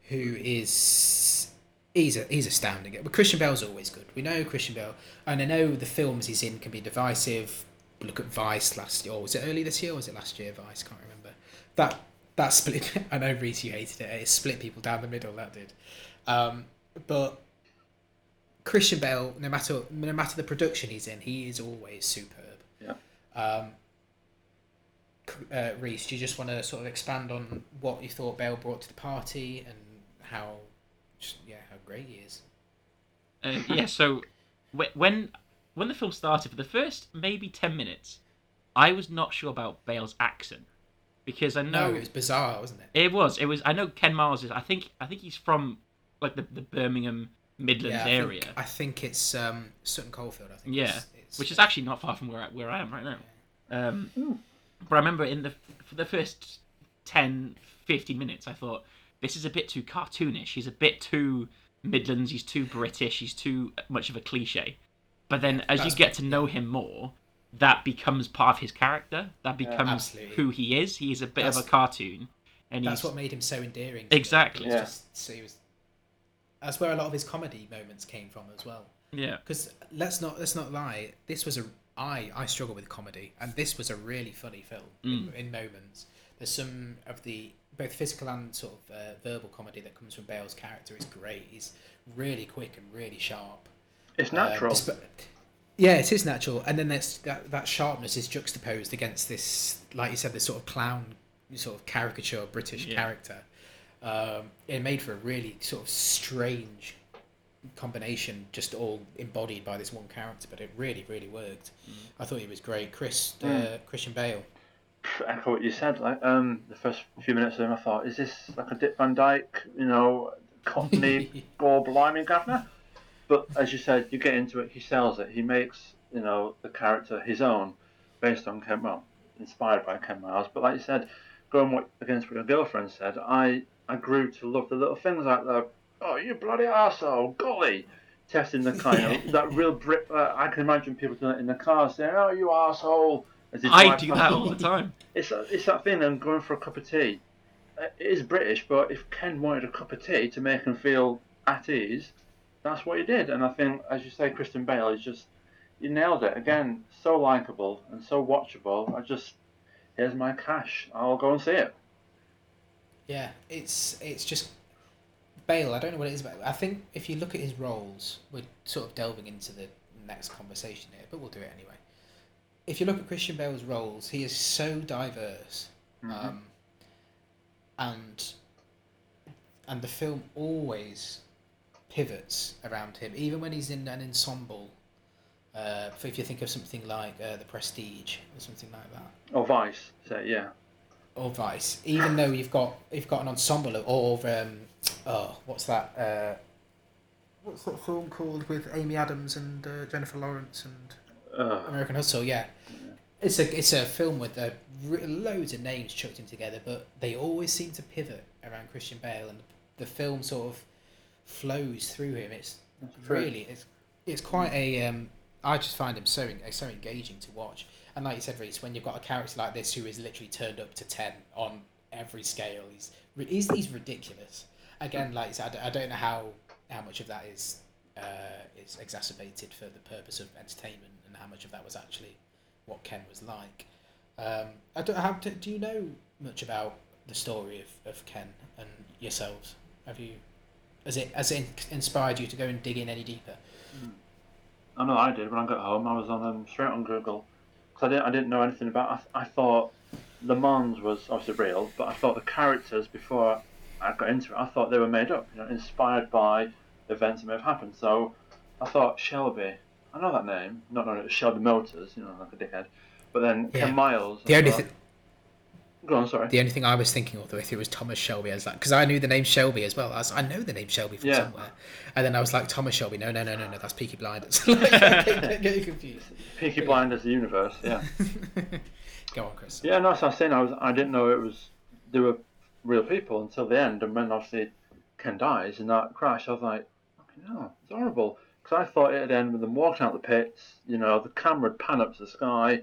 A: who is he's a, he's astounding. But Christian Bale's always good. We know Christian Bale, and I know the films he's in can be divisive. Look at Vice last year, or was it early this year, or was it last year? Vice, can't remember. That that split. I know Reese, you hated it. It split people down the middle. That did. Um, but Christian Bale, no matter no matter the production he's in, he is always superb.
B: Yeah.
A: Um, uh, Reese, do you just want to sort of expand on what you thought Bale brought to the party and how, just, yeah, how great he is?
C: Uh, yeah, so wh- when when the film started, for the first maybe ten minutes, I was not sure about Bale's accent because I know
A: No, it was bizarre, wasn't it?
C: it was it was. I know Ken Miles is. I think I think he's from like the, the Birmingham Midlands
A: Yeah, I
C: area.
A: Think, I think it's um, Sutton Coldfield. I think.
C: Yeah,
A: it's, it's,
C: which is actually not far from where I, where I am right now. Um, but I remember in the for the first 10, 15 minutes, I thought this is a bit too cartoonish. He's a bit too Midlands. He's too British. He's too much of a cliche. But then, as you get to know him more, that becomes part of his character. That becomes
A: absolutely.
C: who he is. He is a bit of a cartoon, and
A: That's
C: he's
A: what made him so endearing.
C: Exactly.
B: Yeah.
A: just- so he was. That's where a lot of his comedy moments came from as well.
C: yeah.
A: Because let's not let's not lie. This was a I I struggle with comedy, and this was a really funny film in, mm. in moments. There's some of the both physical and sort of uh, verbal comedy that comes from Bale's character is great. He's really quick and really sharp.
B: It's
A: Um,
B: natural.
A: desp- yeah, it is natural, and then there's that that sharpness is juxtaposed against this, like you said, this sort of clown, sort of caricature British
C: Yeah.
A: character. Um, it made for a really sort of strange combination, just all embodied by this one character, but it really, really worked. I thought he was great. Chris, uh, Christian Bale.
B: Echo what you said. Like um, the first few minutes of him, I thought, is this like a Dick Van Dyke? You know, company ball blimey governor. But as you said, you get into it, he sells it. He makes, you know, the character his own, based on Ken, well, inspired by Ken Miles. But like you said, going what, against what your girlfriend said, I, I grew to love the little things like the, oh, you bloody arsehole, golly, testing the. You know, that real Brit, uh, I can imagine people doing it in the car saying, oh, you arsehole. As they
C: I
B: drive
C: do that all the time.
B: it's that, it's that thing. I'm going for a cup of tea. Uh, It is British, but if Ken wanted a cup of tea to make him feel at ease, that's what he did. And I think, as you say, Christian Bale is just you nailed it again. So likable and so watchable. I just here's my cash. I'll go and see it.
A: Yeah, it's it's just Bale. I don't know what it is, but I think if you look at his roles, we're sort of delving into the next conversation here, but we'll do it anyway. If you look at Christian Bale's roles, he is so diverse, um, and and the film always pivots around him, even when he's in an ensemble. Uh, if you think of something like uh, The Prestige or something like that,
B: Or Vice, say yeah.
A: or Vice, even though you've got you've got an ensemble of, or um, oh, what's that? Uh, what's that film called with Amy Adams and uh, Jennifer Lawrence and
B: Uh,
A: American Hustle? Yeah, it's a it's a film with r- loads of names chucked in together, but they always seem to pivot around Christian Bale, and the film sort of flows through him. It's really it's it's quite a um, I just find him so so engaging to watch. And like you said, Reese, when you've got a character like this who is literally turned up to ten on every scale, he's he's, he's ridiculous. Again, like you said, I don't know how how much of that is uh, is exacerbated for the purpose of entertainment, and how much of that was actually what Ken was like. Um, I don't how do, do you know much about the story of, of Ken and yourselves? Have you has it has it inspired you to go and dig in any deeper?
B: I know I did when I got home. I was on um, straight on Google because I didn't I didn't know anything about. I, I thought Le Mans was obviously real, but I thought the characters before I got into it, I thought they were made up, you know, inspired by events that may have happened. So I thought Shelby. I know that name, not knowing it was Shelby Motors, you know, like a dickhead. But then
A: Yeah.
B: Ken Miles.
A: The only
B: uh,
A: thing
B: Go on, sorry.
A: the only thing I was thinking of though, if it was Thomas Shelby, as that because I knew the name Shelby as well. I, was, I know the name Shelby from
B: Yeah.
A: somewhere, and then I was like Thomas Shelby. No, no, no, no, no. That's Peaky Blinders. like, I get, get you confused.
B: Peaky Blinders, the universe. Yeah.
A: Go on, Chris.
B: Yeah, no, so I was saying I was I didn't know it was There were real people until the end, and when obviously Ken dies in that crash, I was like, fucking hell, it's horrible. Because I thought it'd end with them walking out the pits, you know, the camera would pan up to the sky.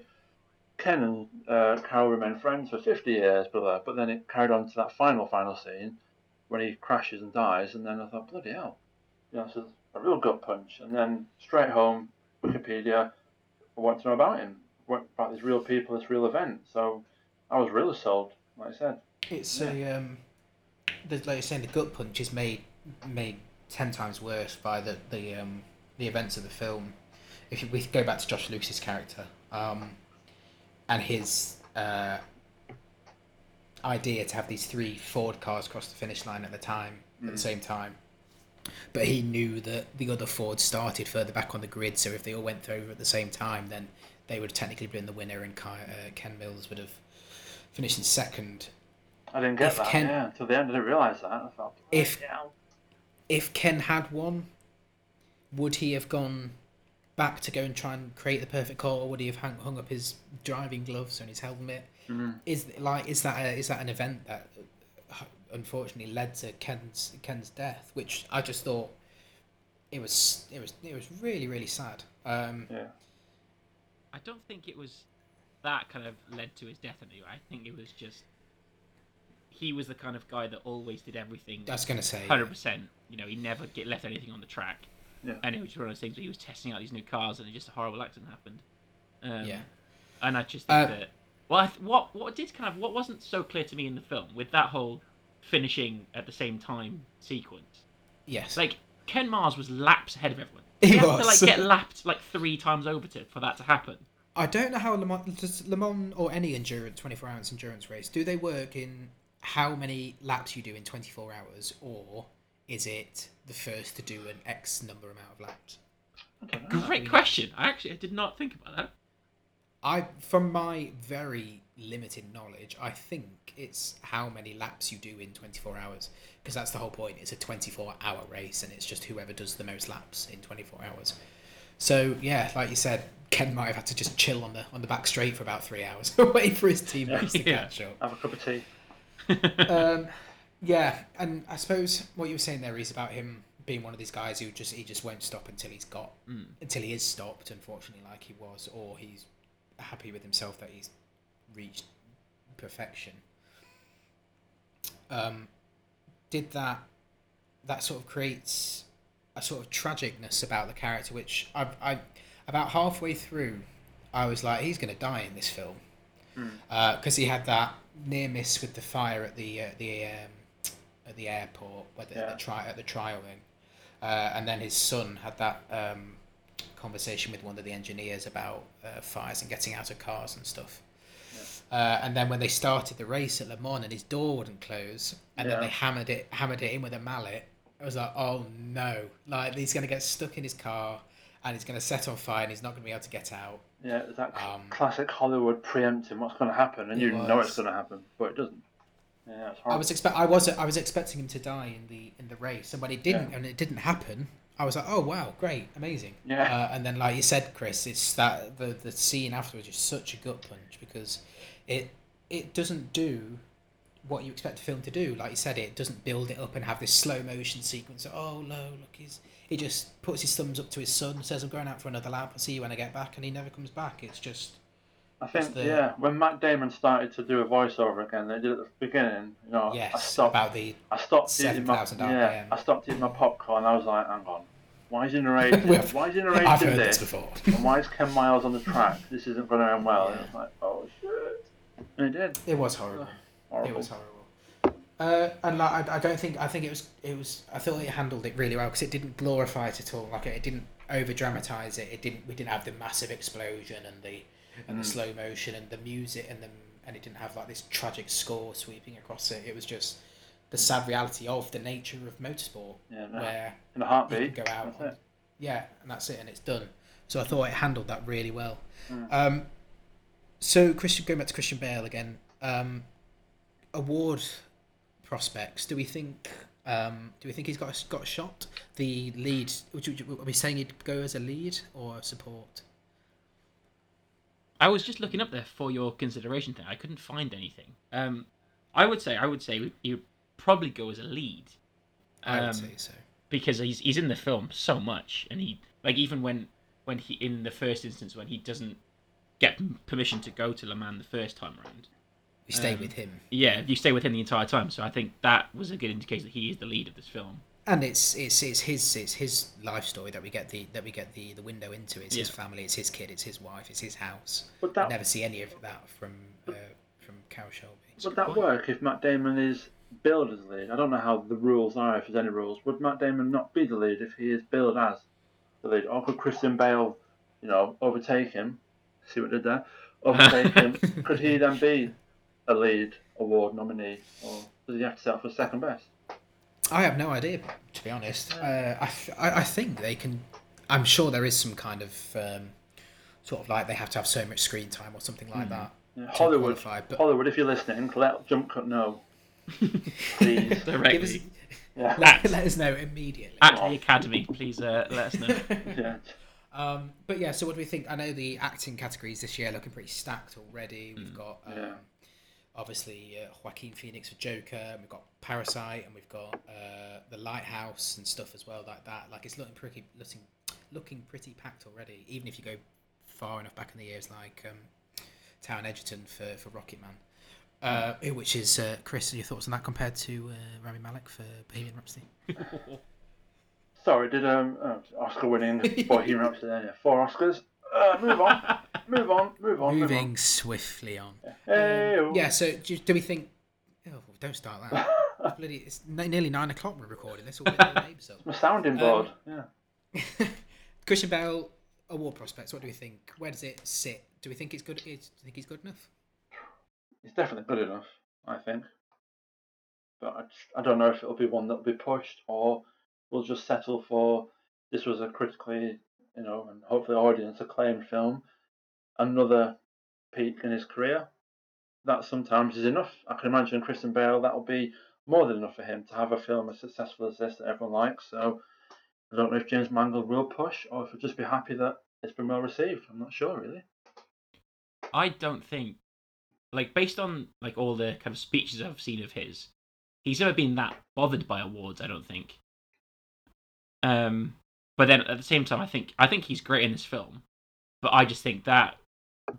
B: Ken and uh, Carroll remain friends for 50 years, blah, blah, but then it carried on to that final, final scene when he crashes and dies, and then I thought, bloody hell. You know, so a real gut punch. And then straight home, Wikipedia, I want to know about him, what about these real people, this real event. So I was really sold, like I said.
A: It's a um, the, like you're saying, the gut punch is made made ten times worse by the the um, the events of the film. If we go back to Josh Lucas's character, um, and his uh, idea to have these three Ford cars cross the finish line at the time at the same time, but he knew that the other Fords started further back on the grid, so if they all went over at the same time, then they would have technically been the winner, and Ki- uh, Ken Miles would have finished in second.
B: I didn't get
A: If
B: that,
A: Ken-
B: yeah, until the end. I didn't realise that. I thought,
A: If-
B: hell.
A: If Ken had won, would he have gone back to go and try and create the perfect car, or would he have hung, hung up his driving gloves and his helmet?
B: Mhm.
A: Is like is that a, is that an event that uh, unfortunately led to Ken's Ken's death? Which I just thought it was it was it was really really sad. Um,
B: Yeah.
C: I don't think it was that kind of led to his death anyway. I think it was just he was the kind of guy that always did everything
A: That's gonna say
C: hundred percent. You know, he never get left anything on the track.
B: Yeah.
C: And it was one of those things where he was testing out these new cars, and just a horrible accident happened. Um,
A: Yeah.
C: And I just
A: Uh,
C: that well, I th- what what did kind of what wasn't so clear to me in the film with that whole finishing at the same time sequence.
A: yes.
C: Like Ken Miles was laps ahead of everyone.
A: He
C: had to like get lapped like three times over to for that to happen.
A: I don't know how Le Mans, does Le Mans or any endurance, 24 hours endurance race, do they work in how many laps you do in 24 hours, or is it the first to do an X number amount of laps?
B: I don't.
C: Great question. I actually I did not think about that.
A: I, from my very limited knowledge, I think it's how many laps you do in 24 hours because that's the whole point. It's a 24 hour race and it's just whoever does the most laps in 24 hours. So yeah, like you said, Ken might have had to just chill on the on the back straight for about three hours, wait for his teammates to catch up.
B: Have a cup of tea.
A: Um, yeah, and I suppose what you were saying there is about him being one of these guys who just he just won't stop until he's got until he is stopped. Unfortunately, like he was, or he's happy with himself that he's reached perfection. Um, did that that sort of creates a sort of tragicness about the character, which I I about halfway through, I was like, he's going to die in this film because he had that near miss with the fire at the uh, the um, at the airport where the,
B: Yeah.
A: the tri- at the trial thing, uh, and then his son had that um, conversation with one of the engineers about uh, fires and getting out of cars and stuff. Uh, and then when they started the race at Le Mans and his door wouldn't close, and then they hammered it hammered it in with a mallet, I was like, oh no! Like he's gonna get stuck in his car, and he's gonna set on fire, and he's not gonna be able to get out.
B: Yeah, it's that
A: Um,
B: classic Hollywood preempting what's going to happen, and you know it's going to happen, but it doesn't. Yeah, it's
A: I was expect I was I was expecting him to die in the in the race, and when it didn't,
B: Yeah.
A: and it didn't happen, I was like, oh wow, great, amazing.
B: Yeah.
A: Uh, and then, like you said, Chris, it's that the the scene afterwards is such a gut punch because it it doesn't do what you expect a film to do. Like you said, it doesn't build it up and have this slow motion sequence. Of, oh no, look, he's he just puts his thumbs up to his son, says, "I'm going out for another lap. I'll see you when I get back," and he never comes back. It's just
B: I think,
A: the-
B: yeah, when Matt Damon started to do a voiceover again, they did it at the beginning. You know, I
A: yes,
B: stopped.
A: about the
B: I stopped eating my yeah. I stopped eating my popcorn. I was like, hang on, why is he narrating? Why is he narrating
A: I've heard
B: this?
A: this before.
B: and why is Ken Miles on the track? This isn't going to end well. And
A: Yeah.
B: it's like, oh shit, and it did.
A: It was horrible.
B: Horrible.
A: It was horrible. Uh, and like, I, I don't think I think it was it was I thought it handled it really well because it didn't glorify it at all. Like it didn't over dramatize it. It didn't. We didn't have the massive explosion and the and the slow motion and the music and the and it didn't have like this tragic score sweeping across it. It was just the sad reality of the nature of motorsport,
B: Yeah, no.
A: where
B: In a
A: you
B: heartbeat.
A: go out.
B: It.
A: yeah, and that's it, and it's done. So I thought it handled that really well.
B: Mm.
A: Um, so Christian, going back to Christian Bale again, um, award prospects. Do we think? Um, do we think he's got a, got a shot? The lead. Would you, would you- are we saying he'd go as a lead or support?
C: I was just looking up there for your consideration thing. I couldn't find anything. Um, I would say I would say he would probably go as a lead.
A: I would
C: Um,
A: say so.
C: because he's he's in the film so much, and he like even when when he in the first instance when he doesn't get permission to go to Le Mans the first time around.
A: We stay
C: um,
A: with him,
C: Yeah, you stay with him the entire time. So I think that was a good indication that he is the lead of this film.
A: and it's it's it's his it's his life story that we get the that we get the the window into. It's his family, it's his kid, it's his wife, it's his house.
B: But
A: We
B: that
A: never see any of that from uh, from Carroll Shelby.
B: would that work if Matt Damon is billed as lead? I don't know how the rules are. If there's any rules, would Matt Damon not be the lead if he is billed as the lead, or could Christian Bale, you know, overtake him? See what I did there? Overtake him. Could he then be a lead award nominee, or does he have to settle for second best?
A: I have no idea, to be honest. Uh, I, th- I, I think they can. I'm sure there is some kind of um, sort of like they have to have so much screen time or something like that.
B: Yeah,
A: to
B: Hollywood,
A: qualify, but
B: Hollywood, if you're listening, let Jump Cut know, please.
A: give us,
C: Directly
B: Yeah,
A: let, let us know immediately.
C: at the academy, please uh, let us know.
B: yeah.
A: Um, but yeah, so what do we think? I know the acting categories this year are looking pretty stacked already. We've got um,
B: Yeah.
A: Obviously uh, Joaquin Phoenix for Joker, and we've got Parasite, and we've got uh, the Lighthouse and stuff as well like that. Like it's looking pretty, looking, looking pretty packed already. Even if you go far enough back in the years, like um, Taron Egerton for for Rocket Man. Uh, which is uh, Chris? Your thoughts on that compared to uh, Rami Malek for Bohemian Rhapsody?
B: Sorry, did um oh, Oscar winning Bohemian Rhapsody? Four Oscars. Uh, move on, move on, move on. move
A: Moving swiftly on.
B: on. Hey, oh.
A: Yeah, so do, do we think? Oh, don't start that. Bloody, it's nearly nine o'clock. We're recording this. All names
B: my sounding um, board. yeah.
A: up. Christian Bale award prospects. What do we think? Where does it sit? Do we think it's good? Do you think he's good enough?
B: It's definitely good enough, I think. But I, just- I don't know if it'll be one that'll be pushed or we'll just settle for this was a critically, you know, and hopefully audience acclaimed film. Another peak in his career. That sometimes is enough. I can imagine Christian Bale that'll be more than enough for him to have a film as successful as this that everyone likes. So I don't know if James Mangold will push or if he'll just be happy that it's been well received. I'm not sure really.
C: I don't think, like, based on like all the kind of speeches I've seen of his, he's never been that bothered by awards. I don't think. Um, but then at the same time, I think I think he's great in this film, but I just think that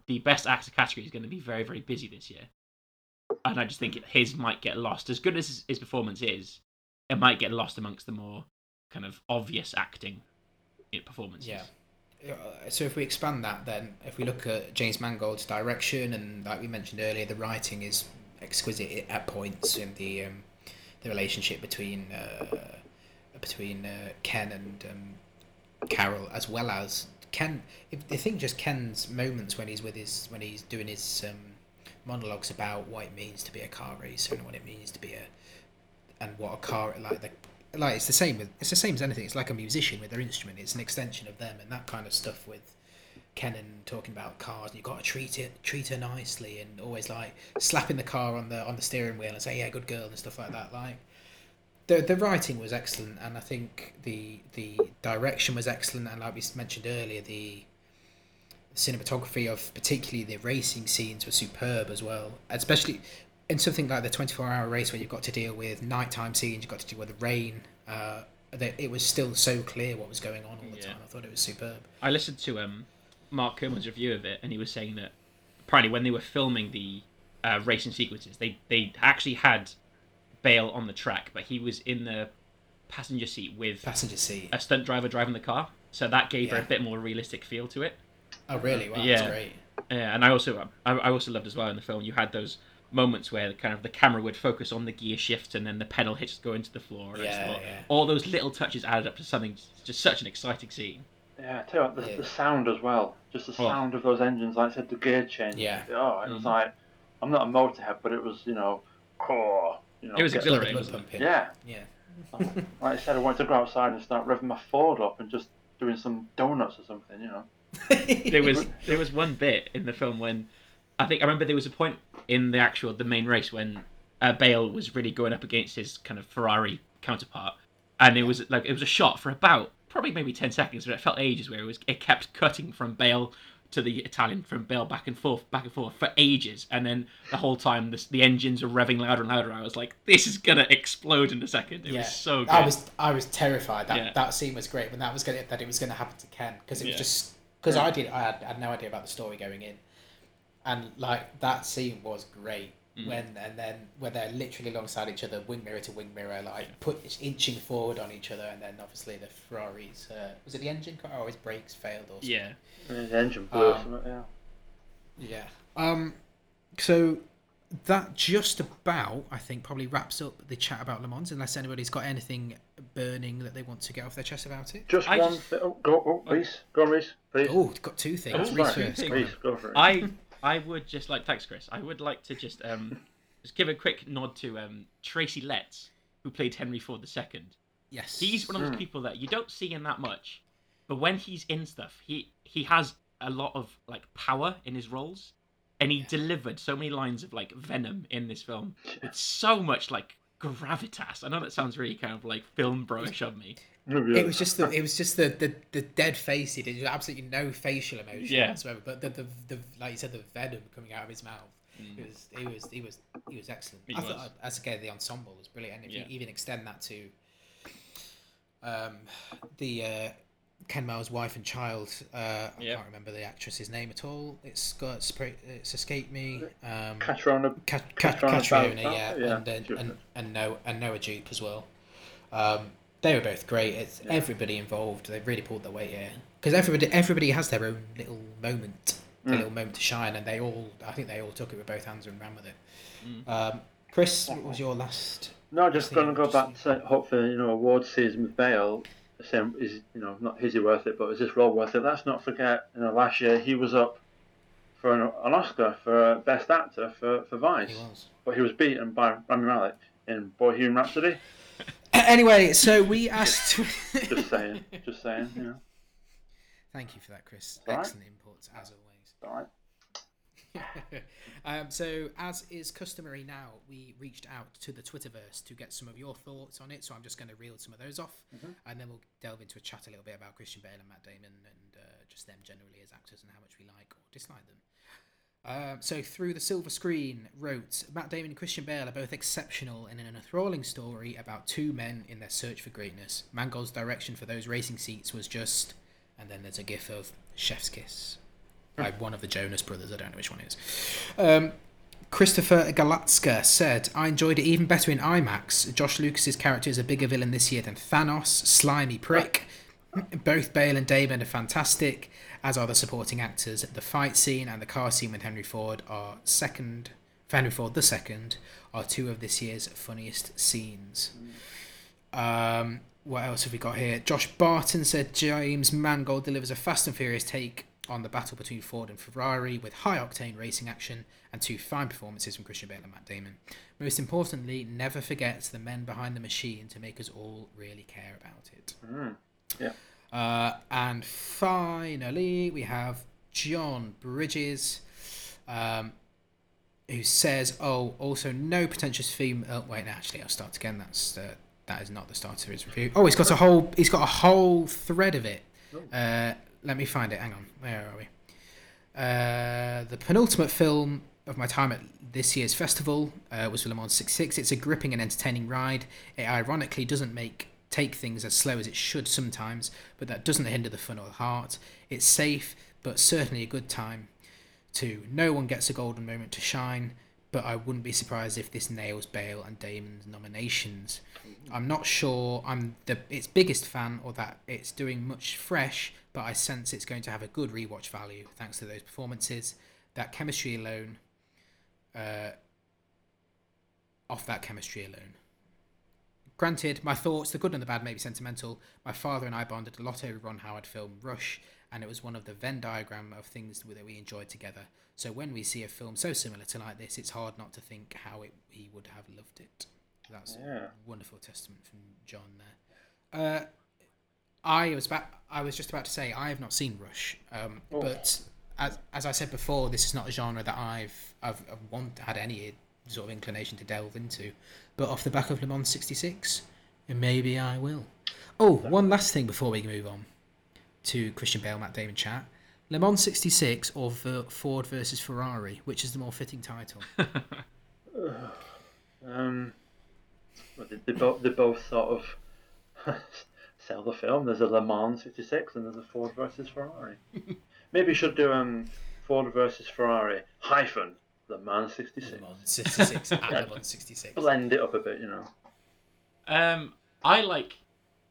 C: the best actor category is going to be very very busy this year, and I just think his might get lost. As good as his, his performance is, it might get lost amongst the more kind of obvious acting performances.
A: Yeah. So if we expand that, then if we look at James Mangold's direction and like we mentioned earlier, the writing is exquisite at points in the um, the relationship between uh, between uh, Ken and um, Carroll, as well as Ken. If I think just Ken's moments when he's with his when he's doing his um, monologues about what it means to be a car racer and what it means to be a and what a car like the like it's the same with it's the same as anything. It's like a musician with their instrument. It's an extension of them and that kind of stuff with Kenan talking about cars. And you got to treat it treat her nicely and always like slapping the car on the on the steering wheel and say yeah good girl and stuff like that. Like the the writing was excellent and I think the the direction was excellent and like we mentioned earlier the cinematography of particularly the racing scenes were superb as well especially in something like the 24 hour race where you've got to deal with nighttime scenes you've got to deal with the rain uh, that it was still so clear what was going on all the
C: Yeah.
A: time i thought it was superb
C: I listened to um, Mark Kermode's review of it, and he was saying that apparently when they were filming the uh, racing sequences, they they actually had Bale on the track, but he was in the passenger seat with
A: passenger seat
C: a stunt driver driving the car, so that gave her a bit more realistic feel to it.
A: oh really wow
C: Yeah.
A: that's great
C: Yeah, and I also I, I also loved as well in the film you had those moments where kind of the camera would focus on the gear shift and then the pedal hits go into the floor.
A: Yeah,
C: all,
A: yeah.
C: all those little touches added up to something just such an exciting scene.
B: Yeah, I tell you what, the,
A: Yeah.
B: the sound as well. Just the
C: Oh.
B: sound of those engines, like I said, the gear change.
A: Yeah.
B: Oh, it was
C: Mhm.
B: like, I'm not a motorhead, but it was, you know, core. You know,
C: It was
B: get-
C: exhilarating.
A: Blood
C: wasn't it?
A: pumping.
B: Yeah.
A: yeah
B: Like I said, I wanted to go outside and start revving my Ford up and just doing some donuts or something, you know.
C: there was there was one bit in the film when I think I remember there was a point in the actual the main race when uh, Bale was really going up against his kind of Ferrari counterpart, and it was like it was a shot for about probably maybe ten seconds, but it felt ages where it was it kept cutting from Bale to the Italian from Bale back and forth back and forth for ages, and then the whole time the the engines are revving louder and louder. I was like, this is gonna explode in a second. It
A: yeah
C: was so good.
A: i was i was terrified that
C: Yeah.
A: that scene was great when that was gonna that it was gonna happen to ken because it was
C: Yeah.
A: just because i did I had, I had no idea about the story going in and like that scene was great
C: Mm.
A: when and then when they're literally alongside each other wing mirror to wing mirror like put inching forward on each other and then obviously the ferraris uh, was it the engine car or his brakes failed or something?
C: yeah.
B: And the engine blew
A: Um,
B: something, yeah.
A: Yeah. Um. So that just about, I think, probably wraps up the chat about Le Mans. Unless anybody's got anything burning that they want to get off their chest about it.
B: Just
C: I
B: one
C: just-
B: thing. Oh, go, oh, Reese. Go on, Reese. Please.
A: Oh, got two things.
C: Oh,
A: Reese first. Go on.
B: Reese, go for it.
C: I I would just like thanks, Chris. I would like to just um just give a quick nod to um Tracy Letts, who played Henry Ford II.
A: Yes.
C: He's one of those
B: Hmm.
C: people that you don't see in that much, but when he's in stuff, he he has a lot of like power in his roles, and he delivered so many lines of like venom in this film with so much like gravitas. I know that sounds really kind of like film broish of me.
A: It was just the it was just the, the, the dead face he did. There was absolutely no facial emotion
C: Yeah.
A: whatsoever. But the, the, the like you said, the venom coming out of his mouth. It was he was he was he was excellent.
C: He
A: I thought
C: was.
A: as again the ensemble was brilliant, and if
C: Yeah.
A: you even extend that to um, the uh, Ken Miles' wife and child, uh, I can't remember the actress's name at all. It's got spra- it's escaped me. Um,
B: Caitriona.
A: Ca- Ca- Caitriona
B: Caitriona,
A: yeah,
B: yeah,
A: and and,
B: she was
A: and, and Noah and Noah Jupe as well. Um, they were both great. It's
B: Yeah.
A: everybody involved. They really pulled their weight here because everybody everybody has their own little moment, their
B: Mm.
A: little moment to shine, and they all I think they all took it with both hands and ran with it.
C: Mm.
A: Um, Chris, what was your last?
B: No, just going to go back to hopefully, you know, award season with Bale. Same is, you know, not is he worth it, but is this role worth it? Let's not forget, you know, last year he was up for an, an Oscar for uh, Best Actor for, for Vice,
A: He was.
B: but he was beaten by Rami Malek in Bohemian Rhapsody.
A: Anyway, so we asked.
B: Just saying, just saying, know.
A: Thank you for that, Chris.
B: All right.
A: Excellent inputs as always.
B: All right.
A: um, so, as is customary now, we reached out to the Twitterverse to get some of your thoughts on it. So, I'm just going to reel some of those off, and then we'll delve into a chat a little bit about Christian Bale and Matt Damon and uh, just them generally as actors and how much we like or dislike them. Um, so, through the silver screen, wrote Matt Damon and Christian Bale are both exceptional in an enthralling story about two men in their search for greatness. Mangold's direction for those racing seats was just, and then there's a gif of Chef's Kiss by one of the Jonas brothers. I don't know which one it is. Um, Christopher Galatska said, I enjoyed it even better in IMAX. Josh Lucas's character is a bigger villain this year than Thanos, slimy prick. Both Bale and Damon are fantastic, as are the supporting actors. The fight scene and the car scene with Henry Ford are second. Henry Ford the second are two of this year's funniest scenes. Um, what else have we got here? Josh Barton said James Mangold delivers a fast and furious take on the battle between Ford and Ferrari with high octane racing action and two fine performances from Christian Bale and Matt Damon. Most importantly, never forget the men behind the machine to make us all really care about it.
B: Mm. Yeah.
A: Uh, and finally, we have John Bridges, um, who says, "Oh, also no pretentious theme." Oh, wait, no, actually, I'll start again. That's uh, that is not the start of his review. Oh, he's got a whole he's got a whole thread of it. Uh, let me find it. Hang on, where are we? Uh, the penultimate film of my time at this year's festival uh, was Le Mans 66. It's a gripping and entertaining ride. It ironically doesn't make take things as slow as it should sometimes, but that doesn't hinder the fun or the heart. It's safe, but certainly a good time. Too. No one gets a golden moment to shine, but I wouldn't be surprised if this nails Bale and Damon's nominations. I'm not sure I'm the its biggest fan or that it's doing much fresh, but I sense it's going to have a good rewatch value thanks to those performances. That chemistry alone, uh, off that chemistry alone. Granted, my thoughts, the good and the bad, may be sentimental. My father and I bonded a lot over Ron Howard film Rush, and it was one of the Venn diagram of things that we enjoyed together. So when we see a film so similar to like this, it's hard not to think how it, he would have loved it. That's
B: Yeah.
A: a wonderful testament from John there. Uh, I was about, I was just about to say I have not seen Rush, um,
B: Oh.
A: but as, as I said before, this is not a genre that I've I've, I've want, had any sort of inclination to delve into. But off the back of Le Mans '66, maybe I will. Oh, one last thing before we move on to Christian Bale, Matt Damon chat. Le Mans '66 or Ver- Ford versus Ferrari, which is the more fitting title?
B: Um, well, they, they both they both sort of sell the film. There's a Le Mans '66 and there's a Ford versus Ferrari. Maybe you should do um Ford versus Ferrari hyphen Le Man '66.
A: Le Mans '66 and Le Mans '66.
B: Blend it up a bit, you know.
C: Um, I like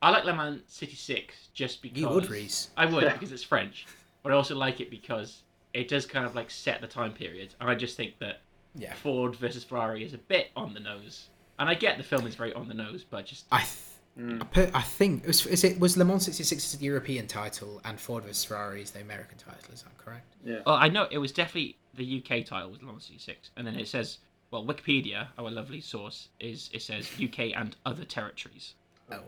C: I like Le Mans City Six just because
A: You would, Reese.
C: I would because it's French, but I also like it because it does kind of like set the time period, and I just think that
A: Yeah.
C: Ford versus Ferrari is a bit on the nose, and I get the film is very on the nose, but just
A: I, th- I, put, I think it was, is it was Le Mans '66 is the European title and Ford vs Ferrari is the American title. Is that correct?
B: Yeah.
C: well, I know it was definitely the UK title was Le Mans City Six, and then it says well Wikipedia, our lovely source, is it says UK and other territories.
A: Oh.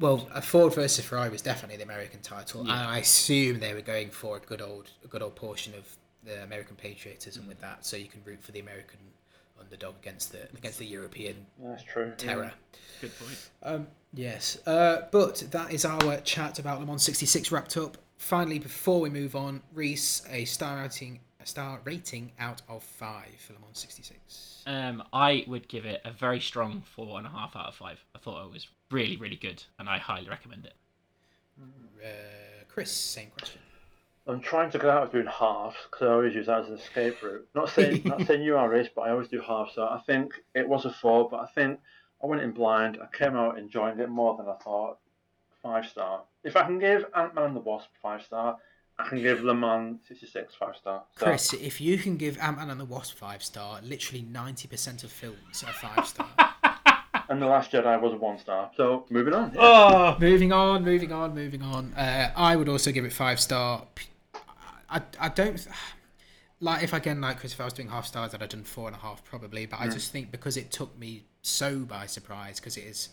A: Well, a Ford versus Ferrari was definitely the American title,
C: Yeah.
A: and I assume they were going for a good old, a good old portion of the American patriotism with that, so you can root for the American underdog against the against the European
B: That's true. yeah.
A: terror.
C: Good point.
A: Um, yes, uh, but that is our chat about Le Mans 66 wrapped up. Finally, before we move on, Reese, a star rating, a star rating out of five for Le Mans 66.
C: Um, I would give it a very strong four and a half out of five. I thought it was really, really good, and I highly recommend it.
A: Uh, Chris, same question.
B: I'm trying to get out of doing halves because I always use that as an escape route. Not saying not saying you are race, but I always do halves. So I think it was a four, but I think I went in blind. I came out enjoying it more than I thought. Five star. If I can give Ant Man and the Wasp five star, I can give Le Mans 66 five star. So,
A: Chris, if you can give Ant Man and the Wasp five star, literally 90% of films are five star.
B: and the Last Jedi was a one star. So moving on. yeah.
C: Oh,
A: moving on, moving on, moving on. Uh, I would also give it five star. I, I don't like if again like Chris, if I was doing half stars, I'd have done four and a half probably. But I just think because it took me so by surprise, because it is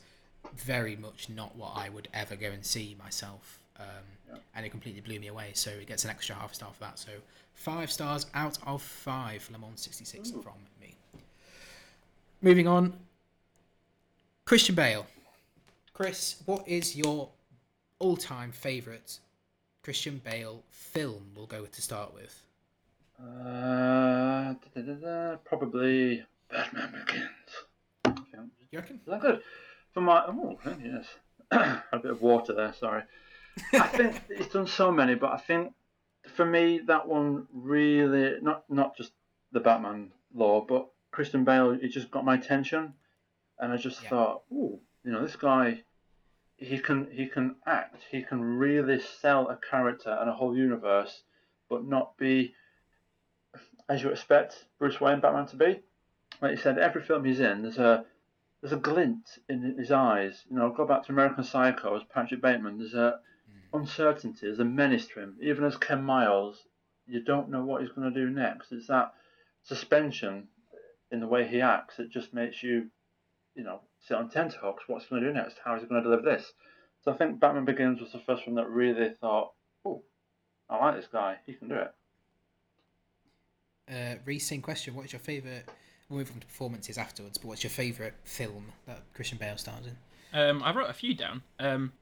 A: very much not what I would ever go and see myself. Um,
B: Yeah.
A: and it completely blew me away. So it gets an extra half star for that. So five stars out of five. Le Mans sixty six
B: Ooh.
A: from me. Moving on, Christian Bale. Chris, what is your all time favourite Christian Bale film? We'll go with to start with.
B: Uh, da, da, da, probably Batman Begins.
A: You reckon?
B: Is that good? For my oh yes, a bit of water there. Sorry. I think he's done so many, but I think for me that one really not not just the Batman law, but Christian Bale. It just got my attention, and I just
A: Yeah.
B: thought, oh, you know, this guy. He can he can act. He can really sell a character and a whole universe, but not be as you expect Bruce Wayne Batman to be. Like you said, every film he's in, there's a there's a glint in his eyes. You know, go back to American Psycho as Patrick Bateman. There's a uncertainty. is a menace to him. Even as Ken Miles, you don't know what he's going to do next. It's that suspension in the way he acts. It just makes you, you know, sit on tenterhooks. What's he going to do next? How is he going to deliver this? So I think Batman Begins was the first one that really thought, oh, I like this guy. He can do it.
A: Uh, Reese, same question. What is your favourite? We'll move on to performances afterwards, but what's your favourite film that Christian Bale stars in?
C: Um, I wrote a few down. Um,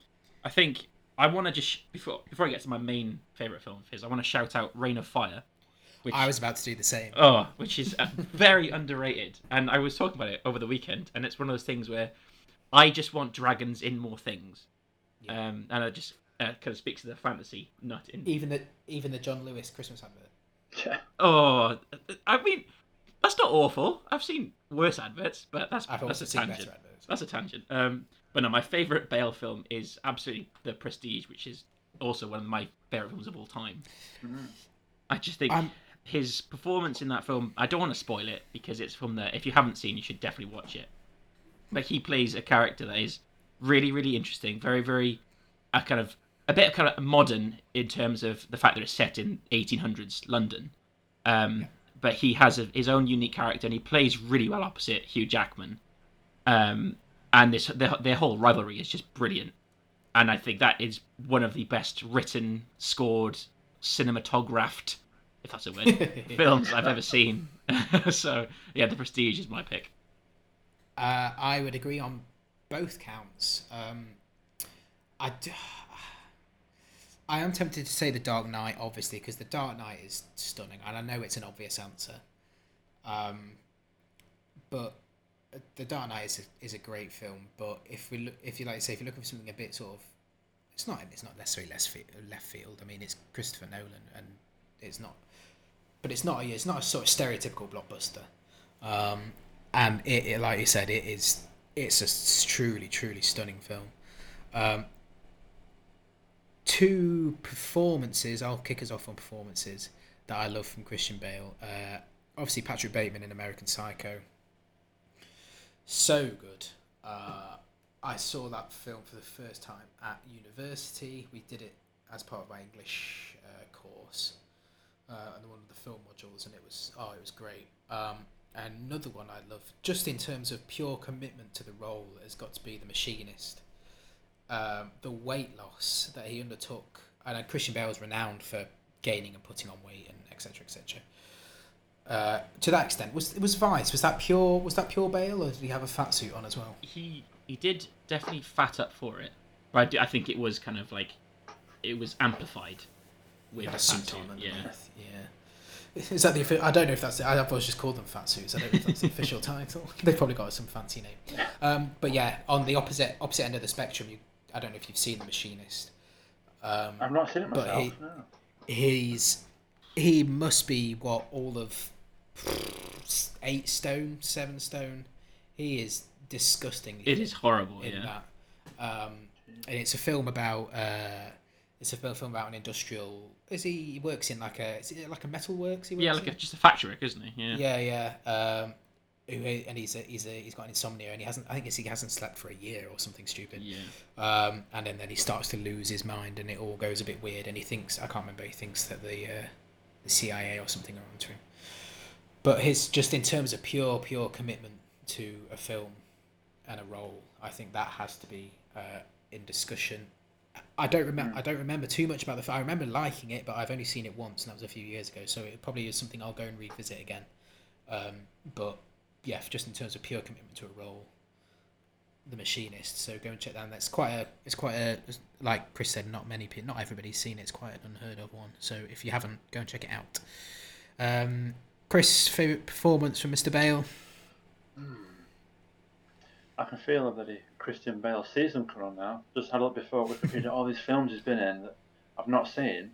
C: I think I want to just before before I get to my main favorite film of his, I want to shout out Reign of Fire, which
A: I was about to do the same.
C: oh, which is uh, very underrated. And I was talking about it over the weekend, and it's one of those things where I just want dragons in more things,
A: Yeah.
C: um, and I just uh, kind of speaks to the fantasy nut in.
A: Even the even the John Lewis Christmas advert.
B: Yeah.
C: Oh, I mean, that's not awful. I've seen worse adverts, but that's
A: I've
C: that's a
A: seen
C: tangent.
A: adverts.
C: That's a tangent. Um, but no, my favorite Bale film is absolutely The Prestige, which is also one of my favorite films of all time. I just think
A: I'm-
C: his performance in that film. I don't want to spoil it because it's from the. If you haven't seen, you should definitely watch it. But he plays a character that is really, really interesting. Very, very, a kind of a bit kind of modern in terms of the fact that it's set in 1800s London. Um, But he has a, his own unique character, and he plays really well opposite Hugh Jackman. Um, and this their, their whole rivalry is just brilliant. And I think that is one of the best written, scored, cinematographed, if that's a word, films I've ever seen. so yeah, The Prestige is my pick.
A: Uh, I would agree on both counts. Um, I, d- I am tempted to say The Dark Knight, obviously, because The Dark Knight is stunning, and I know it's an obvious answer. Um, but The Dark Knight is a, is a great film. But if we look, if you like say, if you're looking for something a bit sort of, it's not it's not necessarily less fi- left field. I mean, it's Christopher Nolan, and it's not, but it's not a, it's not a sort of stereotypical blockbuster. Um, and it, it, like you said, it is it's it's a truly truly stunning film. Um, two performances. I'll kick us off on performances that I love from Christian Bale. Uh, obviously, Patrick Bateman in American Psycho. So good. Uh, I saw that film for the first time at university. We did it as part of my English uh, course, uh, and one of the film modules, and it was oh, it was great. Um, another one I love, just in terms of pure commitment to the role, has got to be The Machinist. Um, the weight loss that he undertook, and uh, Christian Bale was renowned for gaining and putting on weight and etc. etc. Uh, to that extent, was it was Vice was that pure was that pure Bale or did he have a fat suit on as well?
C: He he did definitely fat up for it, but I, do- I think it was kind of like it was amplified with
A: He had a suit
C: fat
A: on
C: suit, Yeah.
A: underneath. Yeah. Is that the? offi- I don't know if that's. The, I've always just called them fat suits. I don't know if that's the official title. They've probably got some fancy name. Um, but yeah, on the opposite opposite end of the spectrum, you, I don't know if you've seen the Machinist. Um,
B: I've not seen it
A: But
B: myself.
A: he-
B: no.
A: he's he must be what all of eight stone, seven stone. He is disgusting.
C: It is horrible.
A: in
C: Yeah.
A: that. Um, and it's a film about uh, it's a film about an industrial. Is he, he works in like a is it like a metal works? He works
C: Yeah, like a, just a factory work, isn't he? Yeah.
A: yeah, yeah. Um, and he's a, he's a, he's got insomnia and he hasn't. I think it's, he hasn't slept for a year or something stupid.
C: Yeah.
A: Um, and then, then he starts to lose his mind and it all goes a bit weird. And he thinks I can't remember. He thinks that the uh, the CIA or something are onto him. But his just in terms of pure pure commitment to a film and a role, I think that has to be uh, in discussion I don't remember. I don't remember too much about the. film. I remember liking it, but I've only seen it once, and that was a few years ago. So it probably is something I'll go and revisit again. Um, but yeah, just in terms of pure commitment to a role, The Machinist. So go and check that. out. That's quite a. It's quite a. Like Chris said, not many people, not everybody's seen it. It's quite an unheard of one. So if you haven't, go and check it out. Um, Chris, favorite performance from Mr. Bale.
B: I can feel that the Christian Bale season coming on now. Just had a look before Wikipedia, all these films he's been in that I've not seen.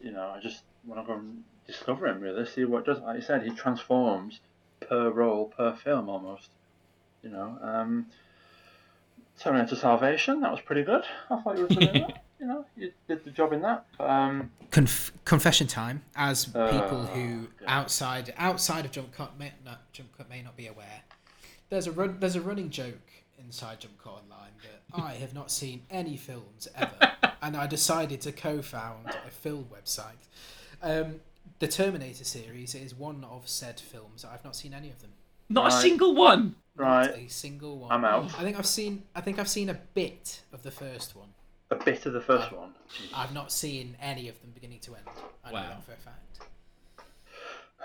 B: You know, I just want to go and discover him really, see what does. Like you said, he transforms per role, per film almost. You know, um, Terminator Salvation, that was pretty good. I thought you were that. You know, you did the job in that. Um,
A: Conf- confession time, as people
B: Oh,
A: who
B: God.
A: outside outside of Jump Cut may not Jump Cut may not be aware. There's a run, there's a running joke inside Jump Cut Online that I have not seen any films ever, and I decided to co-found a film website. Um, the Terminator series is one of said films. I've not seen any of them.
C: Not a single one.
A: Not
B: right,
A: a single one.
B: I'm out.
A: I think I've seen. I think I've seen a bit of the first one.
B: A bit of the first one.
A: I've not seen any of them beginning to end. I know
C: Wow.
A: that for a fact.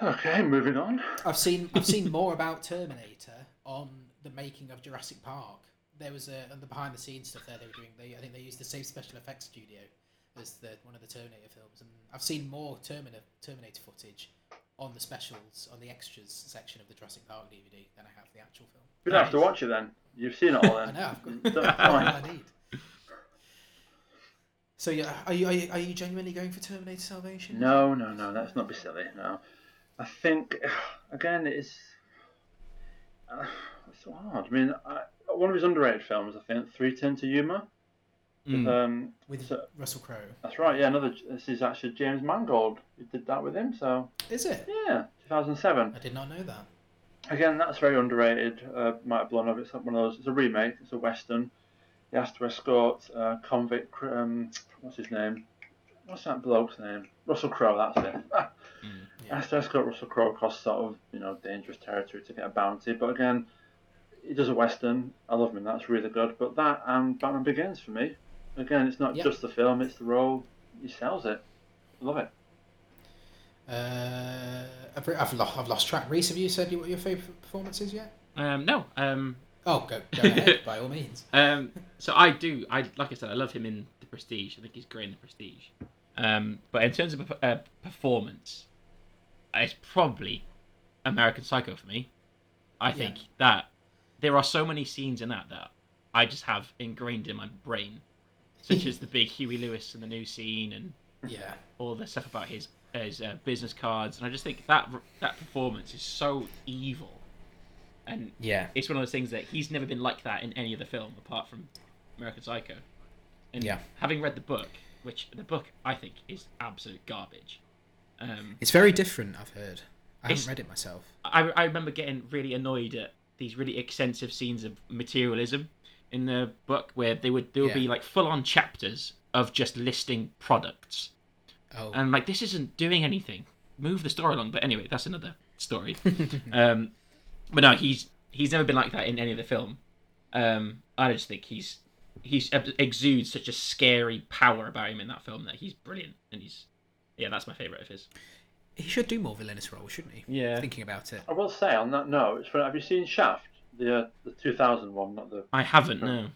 B: Okay, moving on.
A: I've seen I've seen more about Terminator on the making of Jurassic Park. There was a on the behind the scenes stuff there they were doing. They I think they used the same special effects studio as the one of the Terminator films, and I've seen more Terminator Terminator footage on the specials on the extras section of the Jurassic Park DVD than I have the actual film.
B: You don't have to watch it then. You've seen it all
A: I
B: then.
A: know. I've got
B: That's
A: that's
B: fine.
A: I need. So yeah, are you, are you are you genuinely going for Terminator Salvation?
B: No, no, no. Let's not be silly. No, I think again it's uh, it's so hard. I mean, I, one of his underrated films, I think, Three Ten to Yuma.
C: Mm.
B: Um,
A: with
B: so-
A: Russell Crowe.
B: that's right. Yeah, another. This is actually James Mangold who did that with him. So
A: Is it?
B: yeah, 2007.
A: I did not know that.
B: Again, that's very underrated. Uh, might have blown up. It's one of those. It's a remake. It's a western. He has to escort uh, convict. Um, what's his name? What's that bloke's name? Russell Crowe. That's it.
C: Mm.
B: He has to escort Russell Crowe across sort of you know dangerous territory to get a bounty. But again, he does a western. I love him. That's really good. But that and Batman Begins for me. Again, it's not
A: Yep.
B: just the film. It's the role. He sells it. I love it.
A: Uh, I've, I've, lo- I've lost track. Reese, have you said what your favourite performance is yet?
C: Um, no. Um,
A: Oh, go, go ahead, by all means.
C: um, so I do. I like I said, I love him in The Prestige. I think he's great in The Prestige. Um, but in terms of uh, performance, it's probably American Psycho for me. I think that there are so many scenes in that that I just have ingrained in my brain, such as the big Huey Lewis and the News scene and
A: Yeah.
C: all the stuff about his his uh, business cards, and I just think that that performance is so evil, and
A: Yeah.
C: it's one of those things that he's never been like that in any other film apart from American Psycho. And
A: Yeah.
C: having read the book, which the book I think is absolute garbage. Um,
A: It's very different, I've heard. I haven't read it myself.
C: I, I remember getting really annoyed at these really extensive scenes of materialism in the book where they would there would be like full on chapters of just listing products.
A: Oh,
C: And like this isn't doing anything. Move the story along. But anyway, that's another story. um, but no, he's he's never been like that in any of the film. Um, I just think he's he's exudes such a scary power about him in that film that he's brilliant and he's yeah, that's my favorite of his.
A: he should do more villainous roles, shouldn't he?
C: Yeah.
A: Thinking about it.
B: I will say on that note, for, have you seen Shaft? The uh, the 2000 one, not the
C: I haven't no.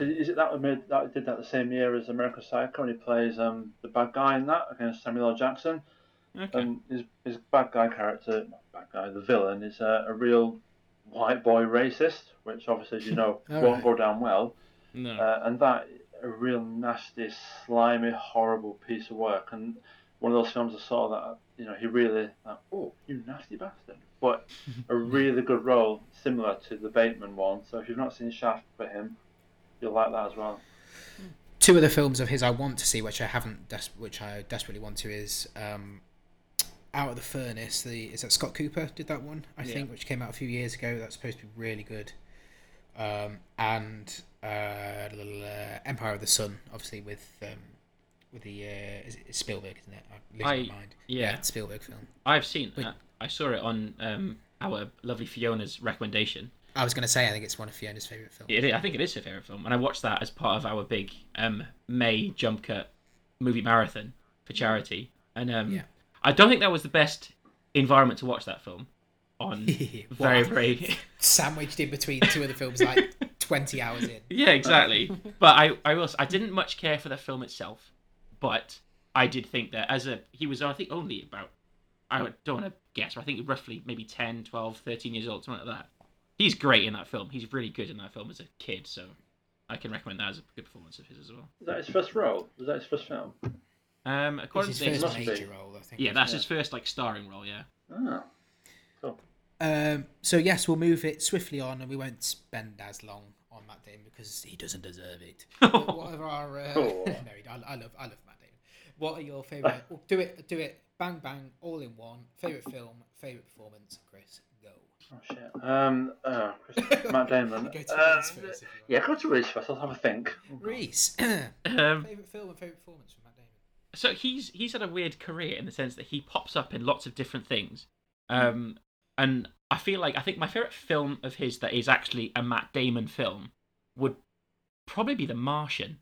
B: Is it that was made that did that the same year as American Psycho, and he plays um the bad guy in that against Samuel L. Jackson,
C: Okay.
B: and his his bad guy character, not bad guy, the villain is a, a real white boy racist, which obviously as you know won't
A: right.
B: go down well,
C: no.
B: uh, and that a real nasty, slimy, horrible piece of work, and one of those films I saw that you know he really like, oh you nasty bastard, but a really good role similar to the Bateman one. So if you've not seen Shaft for him, you'll like that as well.
A: Two of the films of his I want to see, which I haven't, des- which I desperately want to, is um, Out of the Furnace. The is that Scott Cooper did that one? I
C: Yeah.
A: think, which came out a few years ago. That's supposed to be really good. Um, and uh, little, uh, Empire of the Sun, obviously with um, with the uh, is it Spielberg, isn't it?
C: I-
A: my mind.
C: yeah.
A: it's Spielberg film.
C: I've seen that. I saw it on um, our lovely Fiona's recommendation.
A: I was going to say I think it's one of Fiona's favorite films.
C: It is, I think it is her favorite film, and I watched that as part of our big um, May jump cut movie marathon for charity. And um,
A: Yeah.
C: I don't think that was the best environment to watch that film on. very, very.
A: Sandwiched in between two of the films, like twenty hours in.
C: yeah, exactly. but I, I was, I didn't much care for the film itself, but I did think that as a, he was, I think, only about, I don't want to guess, but I think roughly maybe 10, 12, 13 years old, something like that. He's great in that film. He's really good in that film as a kid, so I can recommend that as a good performance of his as well.
B: Is that his first role? Was that his first film?
C: Um,
A: It's
C: according
A: his
C: to
A: first major role, I think.
C: yeah, that's
B: Yeah.
C: his first like starring role. Yeah.
B: Ah, cool.
A: Um, so yes, we'll move it swiftly on, and we won't spend as long on Matt Damon because he doesn't deserve it. But what are our? Uh...
B: Oh.
A: no, I, I love, I love Matt Damon. What are your favorite? well, do it, do it, bang bang, all in one. Favorite film, favorite performance, Chris. Go.
B: Oh shit. Um, uh, Chris, Matt Damon.
A: Go to
B: Uh,
A: Reese first. If you want.
B: yeah, go to Reese first. I'll have a think.
A: Reese.
C: Um,
A: favorite film and favorite performance from Matt Damon.
C: So he's he's had a weird career in the sense that he pops up in lots of different things, um, and I feel like I think my favorite film of his that is actually a Matt Damon film would probably be The Martian.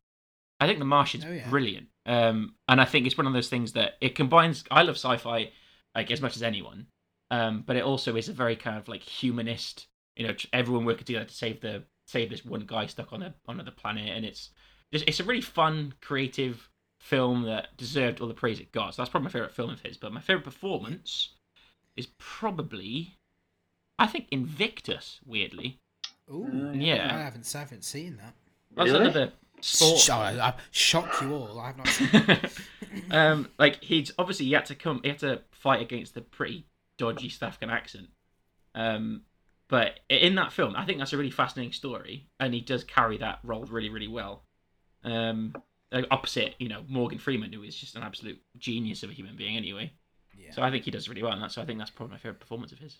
C: I think The Martian's
A: Oh, yeah.
C: brilliant, um, and I think it's one of those things that it combines. I love sci-fi like as much as anyone, um, but it also is a very kind of like humanist. You know, everyone working together to save the save this one guy stuck on a on another planet, and it's just it's a really fun, creative film that deserved all the praise it got. So that's probably my favorite film of his. But my favorite performance is probably, I think, Invictus. Weirdly,
A: Ooh.
B: Uh,
C: Yeah.
A: I haven't, I haven't seen that.
C: that's
B: Really?
C: another sport.
A: Sh- I, I shock you all. I have not seen.
C: Um, like he's obviously he had to come, he had to fight against the pretty dodgy South African accent. Um, but in that film, I think that's a really fascinating story, and he does carry that role really, really well. Um, like, opposite, you know, Morgan Freeman, who is just an absolute genius of a human being, anyway.
A: Yeah.
C: So I think he does really well in that. So I think that's probably my favorite performance of his.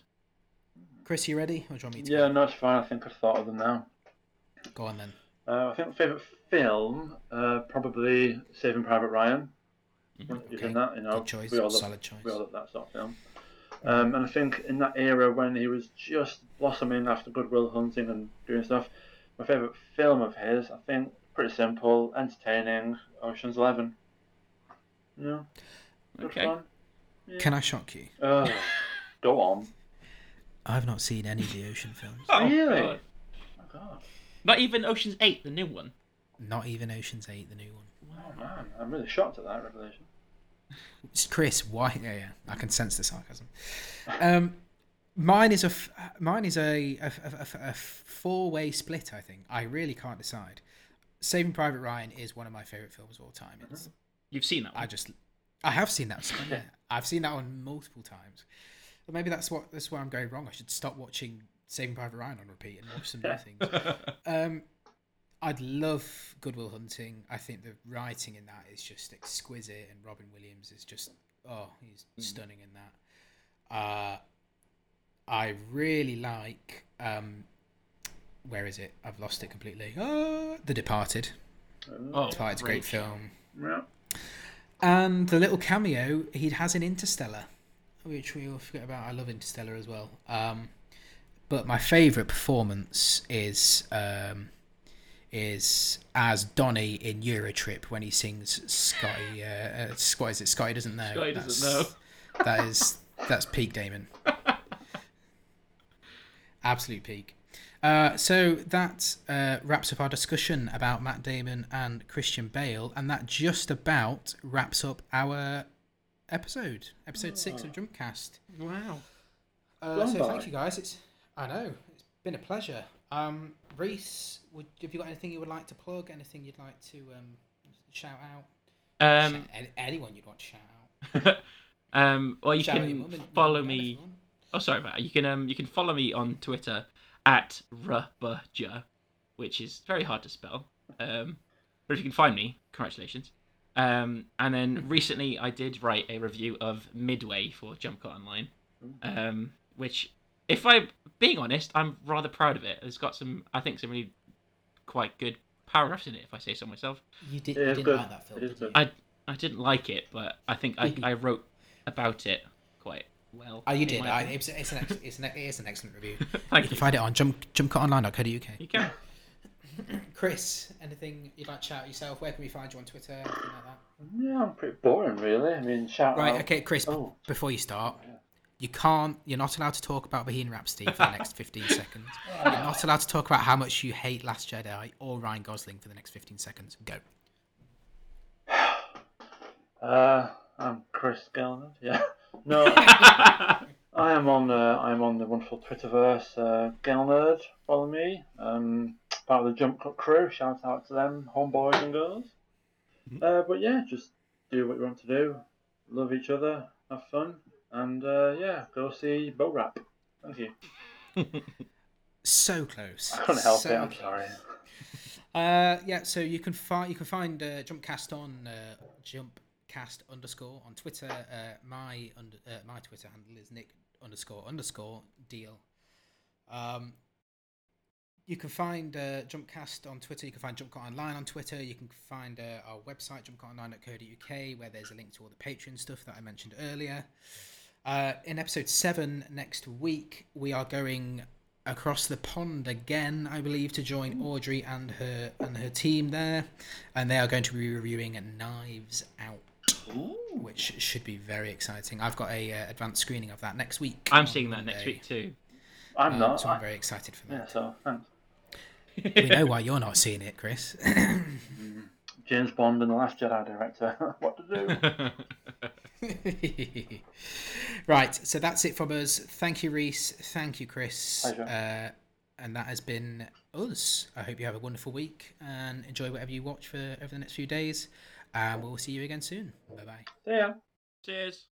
A: Chris, you ready? Or do you want me to?
B: Yeah, no, it's fine. I think I've thought of them now.
A: Go on then.
B: Uh, I think my favourite film, uh, probably Saving Private Ryan.
C: Mhm.
B: You've
A: Okay,
B: seen that, you know.
A: good choice,
B: We all love,
A: solid choice.
B: We all love that sort of film. Um, and I think in that era when he was just blossoming after Goodwill Hunting and doing stuff, my favourite film of his, I think, pretty simple, entertaining, Ocean's Eleven. Yeah. Good
C: Okay.
B: fun.
A: Can I shock you?
B: Uh, go on.
A: I've not seen any of the ocean films.
C: Oh,
B: Really?
C: God.
B: Oh, God.
C: Not even Ocean's Eight, the new one.
A: Not even Ocean's Eight, the new one.
B: Oh, man. I'm really shocked at that revelation.
A: It's Chris, why? Yeah, yeah. I can sense the sarcasm. Um, mine is a f- mine is a, a, a, a- a four-way split. I think I really can't decide. Saving Private Ryan is one of my favorite films of all time. It's,
C: You've seen that one.
A: I just I have seen that. one, Yeah, I've seen that one multiple times. But maybe that's what that's where I'm going wrong. I should stop watching Saving Private Ryan on repeat and watch some new things. Um, I'd love Goodwill Hunting. I think the writing in that is just exquisite, and Robin Williams is just oh, he's stunning in that. Uh, I really like. Um, where is it? I've lost it completely. Oh, The Departed.
C: oh,
A: Departed's a great film.
B: Yeah.
A: And the little cameo he has in Interstellar, which we all forget about. I love Interstellar as well. Um, but my favourite performance is um, is as Donny in Eurotrip when he sings Scotty. Uh, uh, what is it? Scotty doesn't know.
C: Scotty doesn't
A: That's- That is that's peak Damon. Absolute peak. Uh, so that uh, wraps up our discussion about Matt Damon and Christian Bale, and that just about wraps up our episode, episode six of Jumpcast.
C: Wow.
A: Uh, so
B: by.
A: thank you guys. It's I know it's been a pleasure. Um, Reese, would have you got anything you would like to plug? Anything you'd like to um, shout out?
C: Um,
A: Shout- anyone you'd want to shout out?
C: um, well, you
A: Shout
C: can follow
A: mum and dad if
C: me. Oh, sorry, Matt. You can um, you can follow me on Twitter at Rubberja, which is very hard to spell. Um, but if you can find me, congratulations. Um, and then recently I did write a review of Midway for Jump Cut Online, um, which, if I'm being honest, I'm rather proud of it. It's got some, I think, some really quite good paragraphs in it, if I say so myself.
A: You, did,
B: It
A: you
B: is
A: didn't
B: good.
A: like that film, did you?
C: I I didn't like it, but I think I, I wrote about it quite well.
A: Oh, you did. I, it's, it's, an ex- it's an, it is an excellent review.
C: Thank
A: you can
C: you.
A: find it on jump, jumpcutonline.co.uk.
C: You can.
A: Chris, anything you'd like to shout yourself? Where can we find you on Twitter? Anything like that?
B: Yeah, I'm pretty boring, really. I mean, shout
A: Right,
B: out.
A: okay, Chris, b-
B: Oh.
A: before you start, you can't, you're not allowed to talk about Bohemian Rhapsody for the next 15 seconds. You're not allowed to talk about how much you hate Last Jedi or Ryan Gosling for the next 15 seconds. Go.
B: Uh, I'm Chris Gelnard. Yeah. No, I am on. Uh, I am on the wonderful Twitterverse. Uh, Nerd. follow me. Um, part of the Jump Cut crew. Shout out to them, homeboys and girls. Uh, but yeah, just do what you want to do. Love each other. Have fun. And uh, yeah, go see Bo Rap. Thank you.
A: So close.
B: I couldn't help
A: so
B: it. I'm
A: close.
B: sorry.
A: Uh, yeah, so you can find you can find uh, Jumpcast on uh, Jumpcast underscore on Twitter. Uh, my under, uh, my Twitter handle is Nick underscore underscore deal. Um, you can find uh, Jumpcast on Twitter. You can find Jumpcast Online on Twitter. You can find uh, our website jumpcutonline.co.uk where there's a link to all the Patreon stuff that I mentioned earlier. Uh, in episode seven next week, we are going across the pond again, I believe, to join Audrey and her and her team there, and they are going to be reviewing Knives Out, which should be very exciting. I've got a uh, advanced screening of that next week.
C: I'm seeing that next week too.
B: I'm
A: uh,
B: not.
A: so I'm very excited for
B: yeah.
A: that.
B: So thanks.
A: we know why you're not seeing it, Chris.
B: James Bond and the Last Jedi director. what to do?
A: right, so that's it from us. Thank you, Reese. Thank you, Chris. Uh, and that has been us. I hope you have a wonderful week and enjoy whatever you watch for over the next few days. And we'll see you again soon. Bye bye.
B: See ya.
C: Cheers.